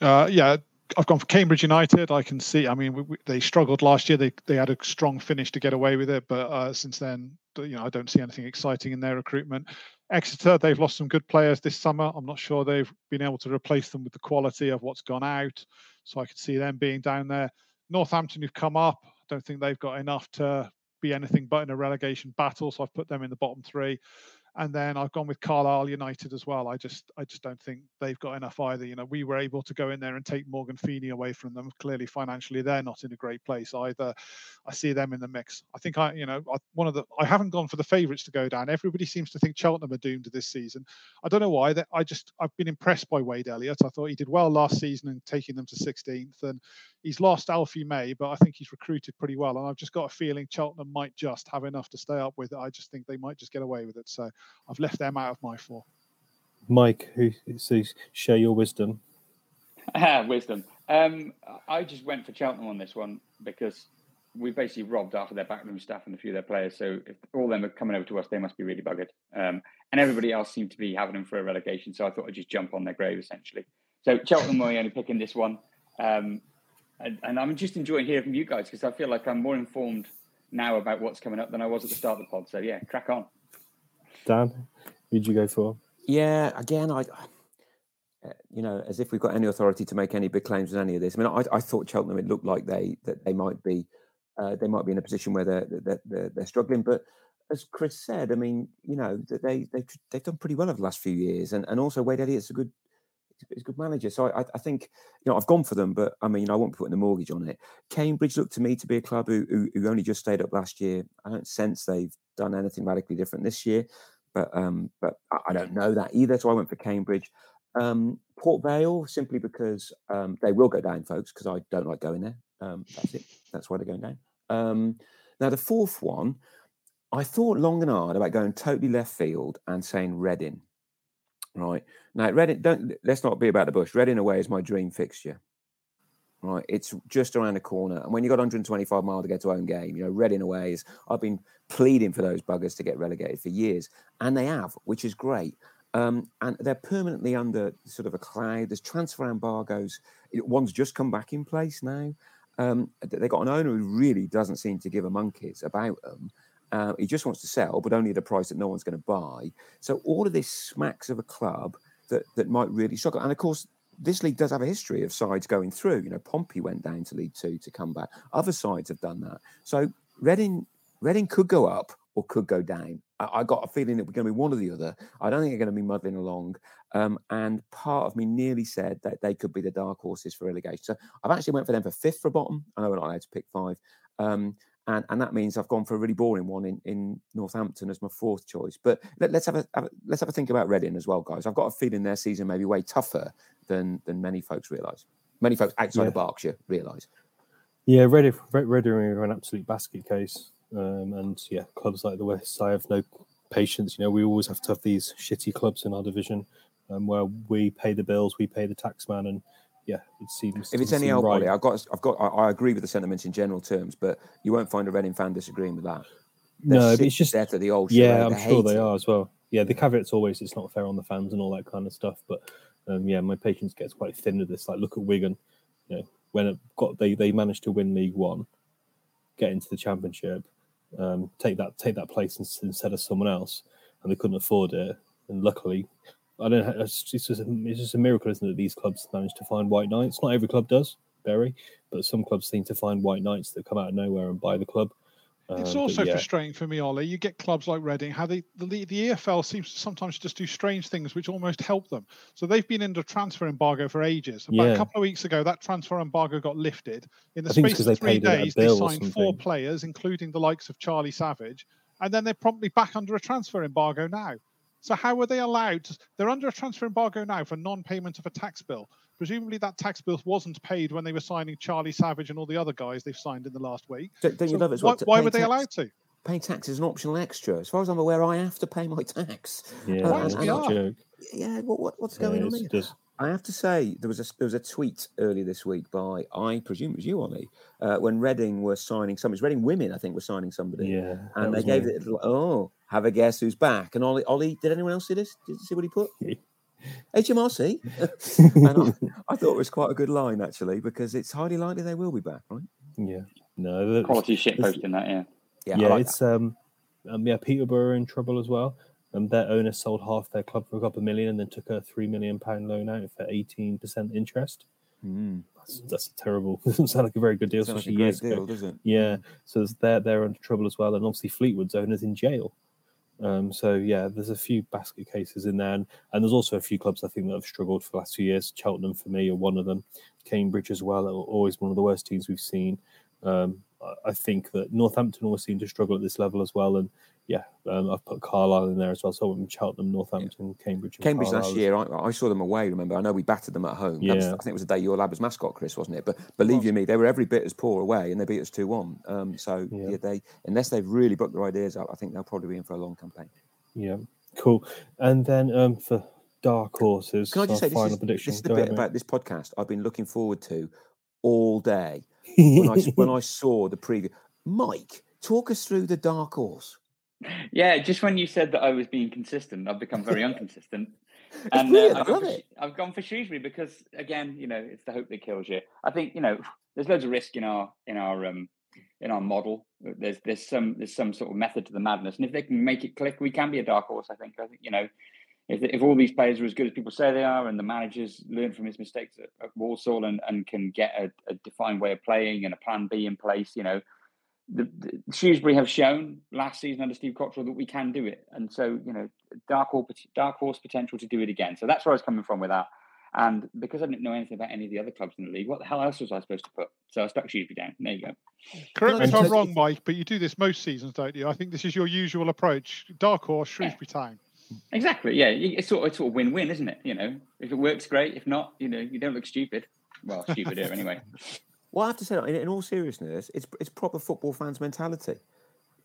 Speaker 3: Uh, yeah, I've gone for Cambridge United. I can see. I mean, we, we, they struggled last year. They they had a strong finish to get away with it, but uh, since then, you know, I don't see anything exciting in their recruitment. Exeter, they've lost some good players this summer. I'm not sure they've been able to replace them with the quality of what's gone out. So I could see them being down there. Northampton, who've come up, I don't think they've got enough to be anything but in a relegation battle. So I've put them in the bottom three and then I've gone with Carlisle United as well. I just I just don't think they've got enough either. You know, we were able to go in there and take Morgan Feeney away from them. Clearly, financially, they're not in a great place either. I see them in the mix. I think I, you know, one of the I haven't gone for the favourites to go down. Everybody seems to think Cheltenham are doomed this season. I don't know why. That I just I've been impressed by Wade Elliott. I thought he did well last season and taking them to 16th, and he's lost Alfie May, but I think he's recruited pretty well. And I've just got a feeling Cheltenham might just have enough to stay up with it. I just think they might just get away with it. So I've left them out of my four.
Speaker 1: Mike, who says share your wisdom?
Speaker 2: wisdom. Um, I just went for Cheltenham on this one because we basically robbed half of their backroom staff and a few of their players. So if all of them are coming over to us, they must be really buggered. Um, and everybody else seemed to be having them for a relegation. So I thought I'd just jump on their grave essentially. So Cheltenham were only picking this one. Um, and, and I'm just enjoying hearing from you guys because I feel like I'm more informed now about what's coming up than I was at the start of the pod. So yeah, crack on.
Speaker 1: Dan, who'd you go for?
Speaker 4: Yeah, again, I, uh, you know, as if we've got any authority to make any big claims on any of this. I mean, I, I thought Cheltenham it looked like they that they might be uh, they might be in a position where they're, they're they're, they're struggling, but as Chris said, I mean, you know, they they they've done pretty well over the last few years, and and also Wade Elliott's a good he's a good manager. So I, I, think you know I've gone for them, but I mean I won't be putting the mortgage on it. Cambridge looked to me to be a club who, who, who only just stayed up last year. I don't sense they've done anything radically different this year, but um, but I don't know that either. So I went for Cambridge. Um, Port Vale simply because um, they will go down, folks, because I don't like going there. Um, that's it. That's why they're going down. Um, now the fourth one, I thought long and hard about going totally left field and saying Reading. Right now, Reading. Don't let's not be about the bush. Reading away is my dream fixture. Right, it's just around the corner, and when you got 125 miles to get to own game, you know Reading away is. I've been pleading for those buggers to get relegated for years, and they have, which is great. Um, and they're permanently under sort of a cloud. There's transfer embargoes. One's just come back in place now. Um, they got an owner who really doesn't seem to give a monkeys about them. Uh, he just wants to sell, but only at a price that no one's going to buy. So all of this smacks of a club that that might really struggle. And of course, this league does have a history of sides going through. You know, Pompey went down to League Two to come back. Other sides have done that. So Reading, Reading could go up or could go down. I, I got a feeling it was going to be one or the other. I don't think they're going to be muddling along. Um, and part of me nearly said that they could be the dark horses for relegation. So I've actually went for them for fifth for bottom. I know we're not allowed to pick five. Um, and and that means I've gone for a really boring one in, in Northampton as my fourth choice. But let, us have a, have a, let's have a think about Reading as well, guys. I've got a feeling their season may be way tougher than than many folks realise. Many folks outside yeah. of Berkshire realise.
Speaker 1: Yeah, Reading, Reading are an absolute basket case, um, and yeah, clubs like the West, I have no patience. You know, we always have to have these shitty clubs in our division, um, where we pay the bills, we pay the tax man, and yeah, it seems.
Speaker 4: If it's any old right. I've got, I've got, I, I, agree with the sentiments in general terms, but you won't find a Reading fan disagreeing with that.
Speaker 1: They're no, it's just
Speaker 4: to the old.
Speaker 1: Yeah, I'm sure they it. are as well. Yeah, the caveat's always it's not fair on the fans and all that kind of stuff. But um, yeah, my patience gets quite thin with this. Like, look at Wigan. You know, when it got they they managed to win League One, get into the Championship, um, take that take that place instead of someone else, and they couldn't afford it. And luckily, I don't know. It's just, a, it's just a miracle, isn't it? That these clubs manage to find white knights. Not every club does, Barry, but some clubs seem to find white knights that come out of nowhere and buy the club.
Speaker 3: It's um, also yeah. frustrating for me, Ollie. You get clubs like Reading, how they the, the EFL seems to sometimes just do strange things which almost help them. So they've been under transfer embargo for ages. About yeah. a couple of weeks ago, that transfer embargo got lifted. In the space of three days, they signed four players, including the likes of Charlie Savage, and then they're promptly back under a transfer embargo now. So how were they allowed? They're under a transfer embargo now for non-payment of a tax bill. Presumably that tax bill wasn't paid when they were signing Charlie Savage and all the other guys they've signed in the last week.
Speaker 4: Don't, don't so you love it? Why,
Speaker 3: why were they tax, allowed to?
Speaker 4: Paying tax is an optional extra. As far as I'm aware, I have to pay my tax.
Speaker 1: Yeah, uh, that's a joke.
Speaker 4: Yeah, what, what, what's going yeah, on here? Just, I have to say there was a there was a tweet earlier this week by I presume it was you, Ollie, uh, when Reading were signing somebody. Reading women, I think, were signing somebody.
Speaker 1: Yeah,
Speaker 4: and they gave me. it a little. Oh, have a guess who's back. And Ollie, Ollie, did anyone else see this? Did you see what he put? HMRC. and I, I, thought it was quite a good line actually because it's highly likely they will be back, right?
Speaker 1: Yeah. No,
Speaker 2: quality shit posting that. Yeah.
Speaker 1: Yeah. Yeah. Like it's that. um, um, yeah. Peterborough are in trouble as well. Um, their owner sold half their club for a couple of million and then took a three million pound loan out for eighteen percent interest.
Speaker 4: Mm.
Speaker 1: That's, that's terrible. Doesn't sound like a very good deal,
Speaker 4: Sounds
Speaker 1: especially
Speaker 4: like
Speaker 1: years
Speaker 4: deal,
Speaker 1: ago.
Speaker 4: does it?
Speaker 1: Yeah, so they're they're under trouble as well, and obviously Fleetwood's owner's in jail. Um, so yeah, there's a few basket cases in there, and, and there's also a few clubs I think that have struggled for the last few years. Cheltenham for me are one of them. Cambridge as well, are always one of the worst teams we've seen. Um, I think that Northampton always seem to struggle at this level as well, and yeah, um, I've put Carlisle in there as well. So I'm Cheltenham, Northampton, yeah. Cambridge.
Speaker 4: Cambridge
Speaker 1: Carlisle.
Speaker 4: last year, I, I, saw them away. Remember, I know we battered them at home.
Speaker 1: Yeah.
Speaker 4: Was, I think it was the day your lad was mascot, Chris, wasn't it? But believe you me, they were every bit as poor away, and they beat us two one. Um, so yeah. yeah. they unless they've really booked their ideas up, I think they'll probably be in for a long campaign.
Speaker 1: Yeah, cool. And then um, for dark horses,
Speaker 4: can I just say
Speaker 1: final
Speaker 4: this is,
Speaker 1: prediction?
Speaker 4: this is the
Speaker 1: Go
Speaker 4: bit
Speaker 1: ahead,
Speaker 4: about this podcast I've been looking forward to all day when I when I saw the preview. Mike, talk us through the dark horse.
Speaker 2: Yeah, just when you said that I was being consistent, I've become very inconsistent.
Speaker 4: and uh,
Speaker 2: I've,
Speaker 4: love
Speaker 2: for. I've gone for Shrewsbury because, again, you know, it's the hope that kills you. I think you know, there's loads of risk in our in our um in our model. There's there's some there's some sort of method to the madness, and if they can make it click, we can be a dark horse. I think. I think you know, if if all these players are as good as people say they are, and the managers learn from his mistakes at, at Walsall and and can get a, a defined way of playing and a plan B in place, you know, the, the, Shrewsbury have shown last season under Steve Cotterill that we can do it, and so you know, dark horse, dark horse potential to do it again. So that's where I was coming from with that. And because I didn't know anything about any of the other clubs in the league, what the hell else was I supposed to put? So I stuck Shrewsbury down. There you go.
Speaker 3: Correct me if I'm wrong, Mike, but you do this most seasons, don't you? I think this is your usual approach. Dark horse, Shrewsbury yeah. Town.
Speaker 2: Exactly. Yeah, it's sort of it's sort of win-win, isn't it? You know, if it works, great. If not, you know, you don't look stupid. Well, stupid here anyway.
Speaker 4: Well, I have to say, in, in all seriousness, it's it's proper football fans mentality.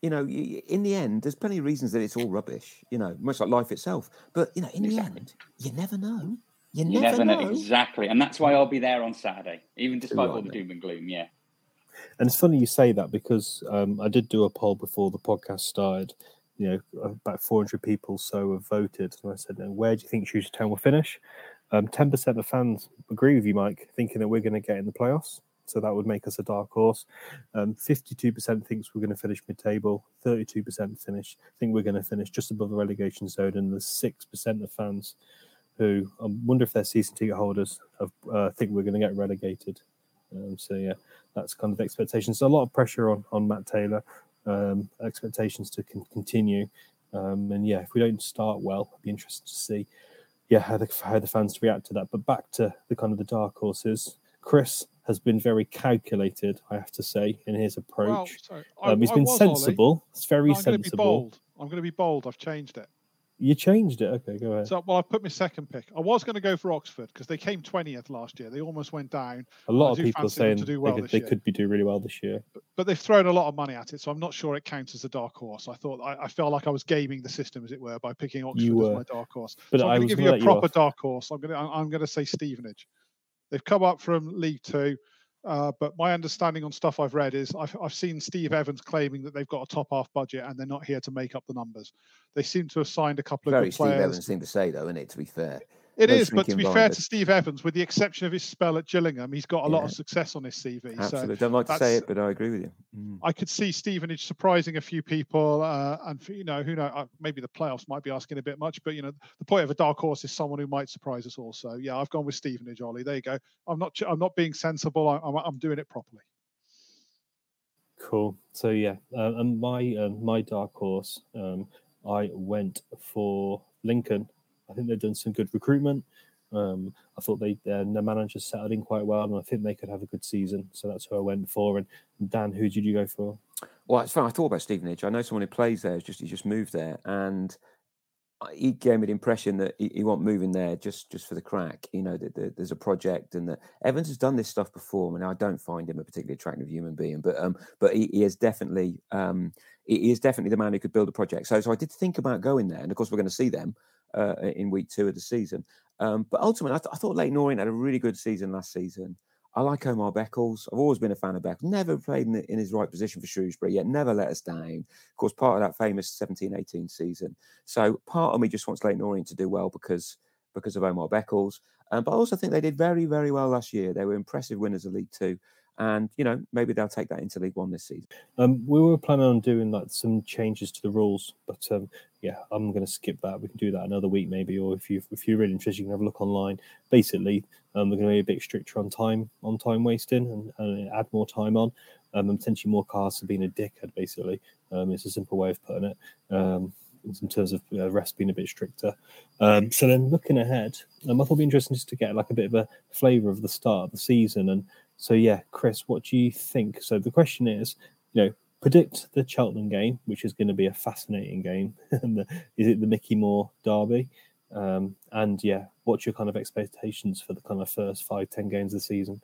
Speaker 4: You know, in the end, there's plenty of reasons that it's all rubbish. You know, much like life itself. But you know, in exactly. the end, you never know. You never,
Speaker 2: you never know.
Speaker 4: know.
Speaker 2: exactly, and that's why I'll be there on Saturday, even despite all the doom and gloom. Yeah.
Speaker 1: And it's funny you say that because um, I did do a poll before the podcast started. You know, about 400 people so have voted, and I said, "Where do you think Shrewsbury Town will finish?" Um, 10% of fans agree with you, Mike, thinking that we're going to get in the playoffs. So that would make us a dark horse. Um, 52% thinks we're going to finish mid-table. 32% finish think we're going to finish just above the relegation zone, and the six percent of fans who I wonder if they're season ticket holders have, uh, think we're going to get relegated. Um, so yeah, that's kind of expectations. So a lot of pressure on on Matt Taylor. Um, expectations to con- continue. Um, and yeah, if we don't start well, I'd be interested to see, yeah, how the, how the fans react to that. But back to the kind of the dark horses. Chris has been very calculated, I have to say, in his approach.
Speaker 3: Well, I,
Speaker 1: um, he's
Speaker 3: I
Speaker 1: been
Speaker 3: was,
Speaker 1: sensible.
Speaker 3: Ollie.
Speaker 1: It's very
Speaker 3: No, I'm going to be bold. I'm going to be bold. I've changed it.
Speaker 1: You changed it. Okay, go ahead.
Speaker 3: So, well, I've put my second pick. I was going to go for Oxford because they came 20th last year. They almost went down,
Speaker 1: a lot of people are saying
Speaker 3: to do
Speaker 1: they, could, they could be doing really well this year.
Speaker 3: but, but they've thrown a lot of money at it. So I'm not sure it counts as a dark horse. I thought I, I felt like I was gaming the system, as it were, by picking Oxford as my dark horse.
Speaker 1: But
Speaker 3: so
Speaker 1: I
Speaker 3: I'm going to give you a
Speaker 1: let you
Speaker 3: proper dark horse. I'm going to I'm going to say Stevenage. They've come up from League Two. Uh, but my understanding on stuff I've read is I've, I've seen Steve Evans claiming that they've got a top half budget and they're not here to make up the numbers. They seem to have signed a couple of
Speaker 4: Very
Speaker 3: good
Speaker 4: Steve
Speaker 3: players.
Speaker 4: Evans thing to say, though, isn't it? To be fair,
Speaker 3: It
Speaker 4: No
Speaker 3: is, but to
Speaker 4: shrinking
Speaker 3: be fair to Steve Evans, with the exception of his spell at Gillingham, he's got a lot of success on his CV.
Speaker 4: absolutely.
Speaker 3: So
Speaker 4: Don't like to say it, but I agree with you. Mm.
Speaker 3: I could see Stevenage surprising a few people, uh, and for, you know, who know, uh, maybe the playoffs might be asking a bit much, but you know, the point of a dark horse is someone who might surprise us Also, yeah, I've gone with Stevenage, Ollie. There you go. I'm not, I'm not being sensible. I, I'm, I'm doing it properly.
Speaker 1: Cool. So yeah, uh, and my um, my dark horse, um, I went for Lincoln. I think they've done some good recruitment. Um, I thought they uh, their manager settled in quite well, and I think they could have a good season. So that's who I went for. And Dan, who did you go for?
Speaker 4: Well, it's fun. I thought about Stevenage. I know someone who plays there. Just he just moved there, and he gave me the impression that he, he wasn't in there just just for the crack. You know, that, there's a project, and that Evans has done this stuff before. I mean, I don't find him a particularly attractive human being, but um, but he, he is definitely um, he is definitely the man who could build a project. So, so I did think about going there, and of course, we're going to see them uh, in week two of the season. Um, but ultimately, I, th- I thought Leyton Orient had a really good season last season. I like Omar Beckles. I've always been a fan of Beckles. Never played in, the, in his right position for Shrewsbury, yet never let us down. Of course, part of that famous 17 18 season. So part of me just wants Leyton Orient to do well because because of Omar Beckles. Um, but I also think they did very, very well last year. They were impressive winners of League Two and you know maybe they'll take that into League One this season.
Speaker 1: Um, we were planning on doing like some changes to the rules, but um, yeah, I'm going to skip that. We can do that another week maybe, or if you if you're really interested, you can have a look online. Basically, um, we're going to be a bit stricter on time on time wasting and, and add more time on, um, and potentially more cars for being a dickhead. Basically, um, it's a simple way of putting it. Um, in terms of uh, rest being a bit stricter. Um, so then looking ahead, I thought it'd be interesting just to get like a bit of a flavour of the start of the season and so yeah, Chris, what do you think? So the question is, you know, predict the Cheltenham game, which is going to be a fascinating game. is it the Micky Moore derby? Um, and yeah, what's your kind of expectations for the kind of first five, ten games of the season?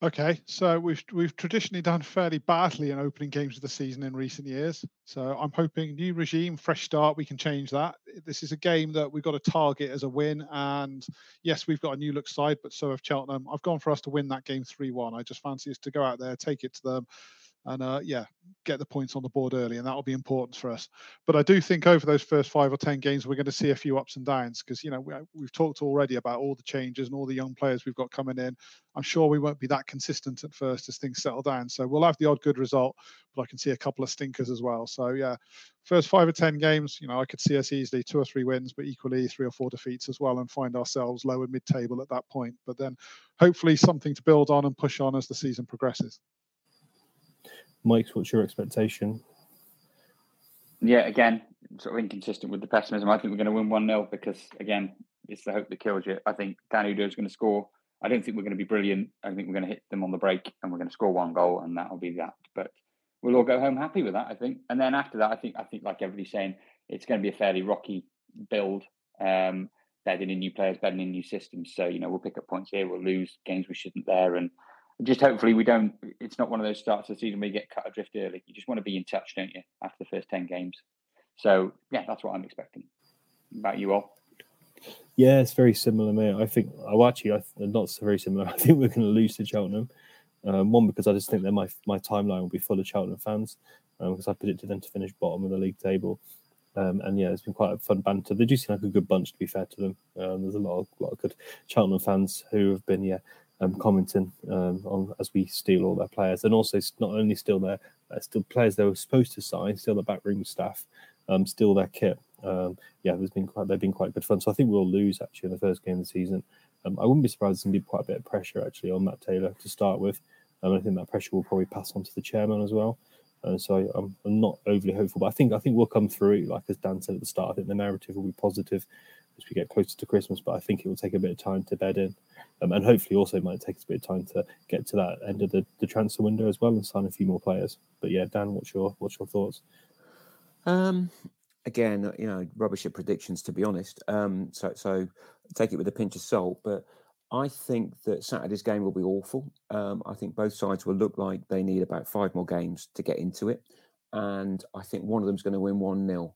Speaker 3: Okay, so we've we've traditionally done fairly badly in opening games of the season in recent years. So I'm hoping new regime, fresh start, we can change that. This is a game that we've got to target as a win, and yes, we've got a new look side, but so have Cheltenham. I've gone for us to win that game three-one. I just fancy us to go out there, take it to them, and uh, yeah, get the points on the board early, and that will be important for us. But I do think over those first five or ten games, we're going to see a few ups and downs because you know we, have talked already about all the changes and all the young players we've got coming in. I'm sure we won't be that consistent at first as things settle down. So we'll have the odd good result, but I can see a couple of stinkers as well. So yeah, first five or ten games, you know, I could see us easily two or three wins, but equally three or four defeats as well, and find ourselves lower mid-table at that point. But then hopefully something to build on and push on as the season progresses.
Speaker 1: Mike, what's your expectation?
Speaker 2: Yeah, again, sort of inconsistent with the pessimism. I think we're going to win 1 0 because, again, it's the hope that kills you. I think Dan Udoh is going to score. I don't think we're going to be brilliant. I think we're going to hit them on the break and we're going to score one goal and that'll be that. But we'll all go home happy with that, I think. And then after that, I think, I think like everybody's saying, it's going to be a fairly rocky build. Um, bedding in new players, bedding in new systems. So, you know, we'll pick up points here, we'll lose games we shouldn't there. And just hopefully we don't. It's not one of those starts of the season where you get cut adrift early. You just want to be in touch, don't you, after the first ten games? So yeah, that's what I'm expecting. About you all?
Speaker 1: Yeah, it's very similar, mate. I think. Oh, actually, I, not so very similar. I think we're going to lose to Cheltenham. Um, one because I just think that my my timeline will be full of Cheltenham fans um, because I predicted them to finish bottom of the league table. Um, and yeah, it's been quite a fun banter. They do seem like a good bunch, to be fair to them. Um, there's a lot of, lot of good Cheltenham fans who have been yeah um, commenting um, on as we steal all their players, and also not only steal their uh, still players they were supposed to sign, still the backroom staff, um, still their kit. Um, yeah, there's been quite they've been quite good fun. So I think we'll lose actually in the first game of the season. Um, I wouldn't be surprised. There's going to be quite a bit of pressure actually on Matt Taylor to start with. Um, I think that pressure will probably pass on to the chairman as well. And so I'm, I'm, not overly hopeful, but I think I think we'll come through. Like as Dan said at the start, I think the narrative will be positive as we get closer to Christmas. But I think it will take a bit of time to bed in um, and hopefully also might take a bit of time to get to that end of the, the transfer window as well and sign a few more players. But yeah, Dan, what's your what's your thoughts?
Speaker 4: Um, again, you know, rubbish at predictions to be honest. Um, so so take it with a pinch of salt, but. I think that Saturday's game will be awful. Um, I think both sides will look like they need about five more games to get into it. And I think one of them's going to win 1 0.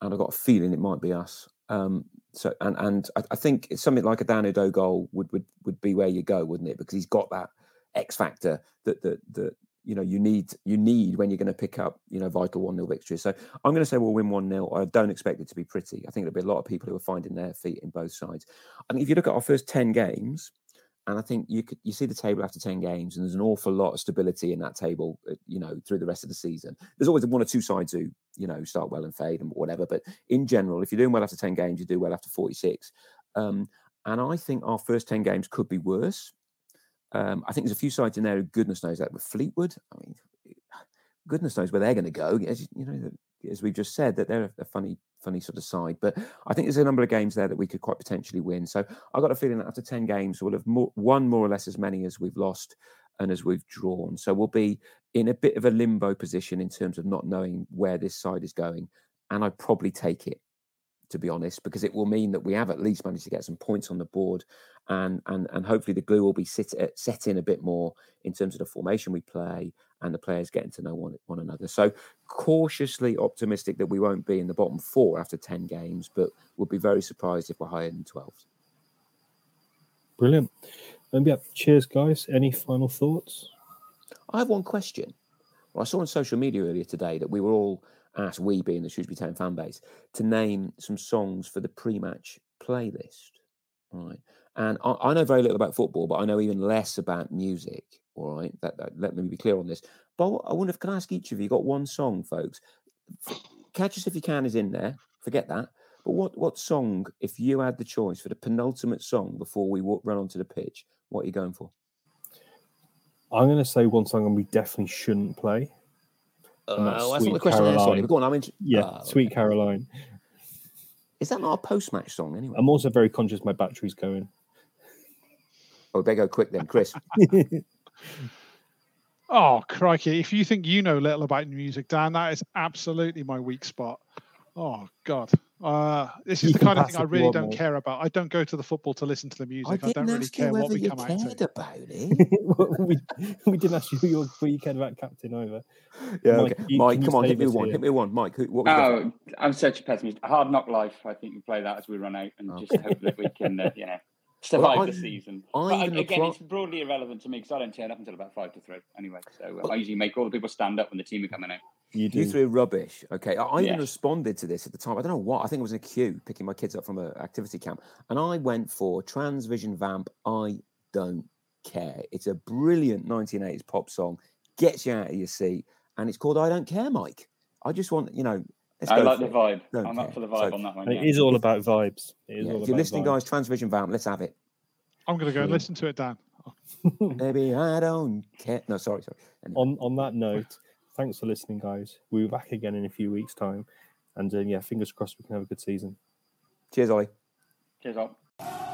Speaker 4: And I've got a feeling it might be us. Um, so and and I, think something like a Dan Udoh goal would would would be where you go, wouldn't it? Because he's got that X factor that that that you know you need you need when you're going to pick up you know vital one 0 victories. So I'm going to say we'll win one 0 I don't expect it to be pretty. I think there'll be a lot of people who are finding their feet in both sides. I think if you look at our first ten games, and I think you could you see the table after ten games, and there's an awful lot of stability in that table. Uh, you know, through the rest of the season, there's always one or two sides who you know start well and fade and whatever. But in general, if you're doing well after ten games, you do well after 46. Um, and I think our first ten games could be worse. Um, I think there's a few sides in there goodness knows that with Fleetwood. I mean, goodness knows where they're going to go. You know, as we've just said, that they're a funny funny sort of side. But I think there's a number of games there that we could quite potentially win. So I got a feeling that after 10 games, we'll have more, won more or less as many as we've lost and as we've drawn. So we'll be in a bit of a limbo position in terms of not knowing where this side is going. And I'd probably take it, to be honest, because it will mean that we have at least managed to get some points on the board. And and and hopefully the glue will be sit, set in a bit more in terms of the formation we play and the players getting to know one, one another. So cautiously optimistic that we won't be in the bottom four after 10 games, but would be very surprised if we're higher than 12.
Speaker 1: Brilliant. Um, yeah, cheers, guys. Any final thoughts?
Speaker 4: I have one question. Well, I saw on social media earlier today that we were all asked, we being the Shrewsbury Town fan base, to name some songs for the pre match playlist, right? And I, I know very little about football, but I know even less about music. All right, that, that let me be clear on this. But I wonder if can I ask each of you got one song, folks? Catch us if you can is in there. Forget that. But what what song, if you had the choice for the penultimate song before we walk, run onto the pitch, what are you going for?
Speaker 1: I'm going to say one song and we definitely shouldn't play. And that's
Speaker 4: Uh, that's not the question I asked.
Speaker 1: Caroline.
Speaker 4: But go on, I'm in,
Speaker 1: Yeah,
Speaker 4: Ah,
Speaker 1: Sweet
Speaker 4: okay.
Speaker 1: Caroline.
Speaker 4: Is that not a post-match song anyway?
Speaker 1: I'm also very conscious my battery's going.
Speaker 4: oh, better go quick then, Chris.
Speaker 3: Oh, crikey. If you think you know little about music, Dan, that is absolutely my weak spot. Oh, God. Uh, this is
Speaker 1: You
Speaker 3: the kind of thing I really don't
Speaker 1: more.
Speaker 3: care about. I don't go to the football to listen to the music. I,
Speaker 4: didn't
Speaker 3: don't really
Speaker 4: ask you
Speaker 3: care what
Speaker 4: whether
Speaker 3: we
Speaker 4: you
Speaker 3: come out
Speaker 4: cared
Speaker 3: to.
Speaker 4: about it.
Speaker 1: we, we didn't ask you who your who you cared about captain either.
Speaker 4: Yeah,
Speaker 1: Mike,
Speaker 4: okay.
Speaker 1: you-
Speaker 4: Mike,
Speaker 1: you
Speaker 4: come on, hit me one.
Speaker 1: here?
Speaker 4: Hit me one. Mike, who, what was your
Speaker 2: Oh, I'm such a pessimist. Hard Knock Life. I think we play that as we run out, and just hope that we can, uh, you know, survive
Speaker 4: I-
Speaker 2: the season.
Speaker 4: I
Speaker 2: but
Speaker 4: even
Speaker 2: again,
Speaker 4: apply-
Speaker 2: it's broadly irrelevant to me because I don't turn up until about five to three anyway. So uh,
Speaker 4: Well-
Speaker 2: I usually make all the people stand up when the team are coming out.
Speaker 1: You do.
Speaker 4: You threw rubbish. Okay. I, I even responded to this at the time. I don't know what. I think it was in a queue picking my kids up from an activity camp. And I went for Transvision Vamp. I don't care. It's a brilliant 1980s pop song. Gets you out of your seat. And it's called I Don't Care, Mike. I just want, you know, let's
Speaker 2: I like the
Speaker 4: it.
Speaker 2: vibe.
Speaker 4: Don't
Speaker 2: I'm
Speaker 4: care.
Speaker 2: up for the vibe
Speaker 4: So-
Speaker 2: on that one. Yeah.
Speaker 1: It is all about vibes. It is
Speaker 4: Yeah,
Speaker 1: all
Speaker 4: If you're
Speaker 1: about
Speaker 4: listening,
Speaker 1: vibes.
Speaker 4: guys, Transvision Vamp, let's have it.
Speaker 3: I'm going to go and listen to it, Dan.
Speaker 4: Maybe I don't care. No, sorry, sorry. Anyway.
Speaker 1: on on that note, thanks for listening, guys. We'll be back again in a few weeks' time, and uh, yeah, fingers crossed we can have a good season.
Speaker 4: Cheers, Ollie.
Speaker 2: Cheers, up.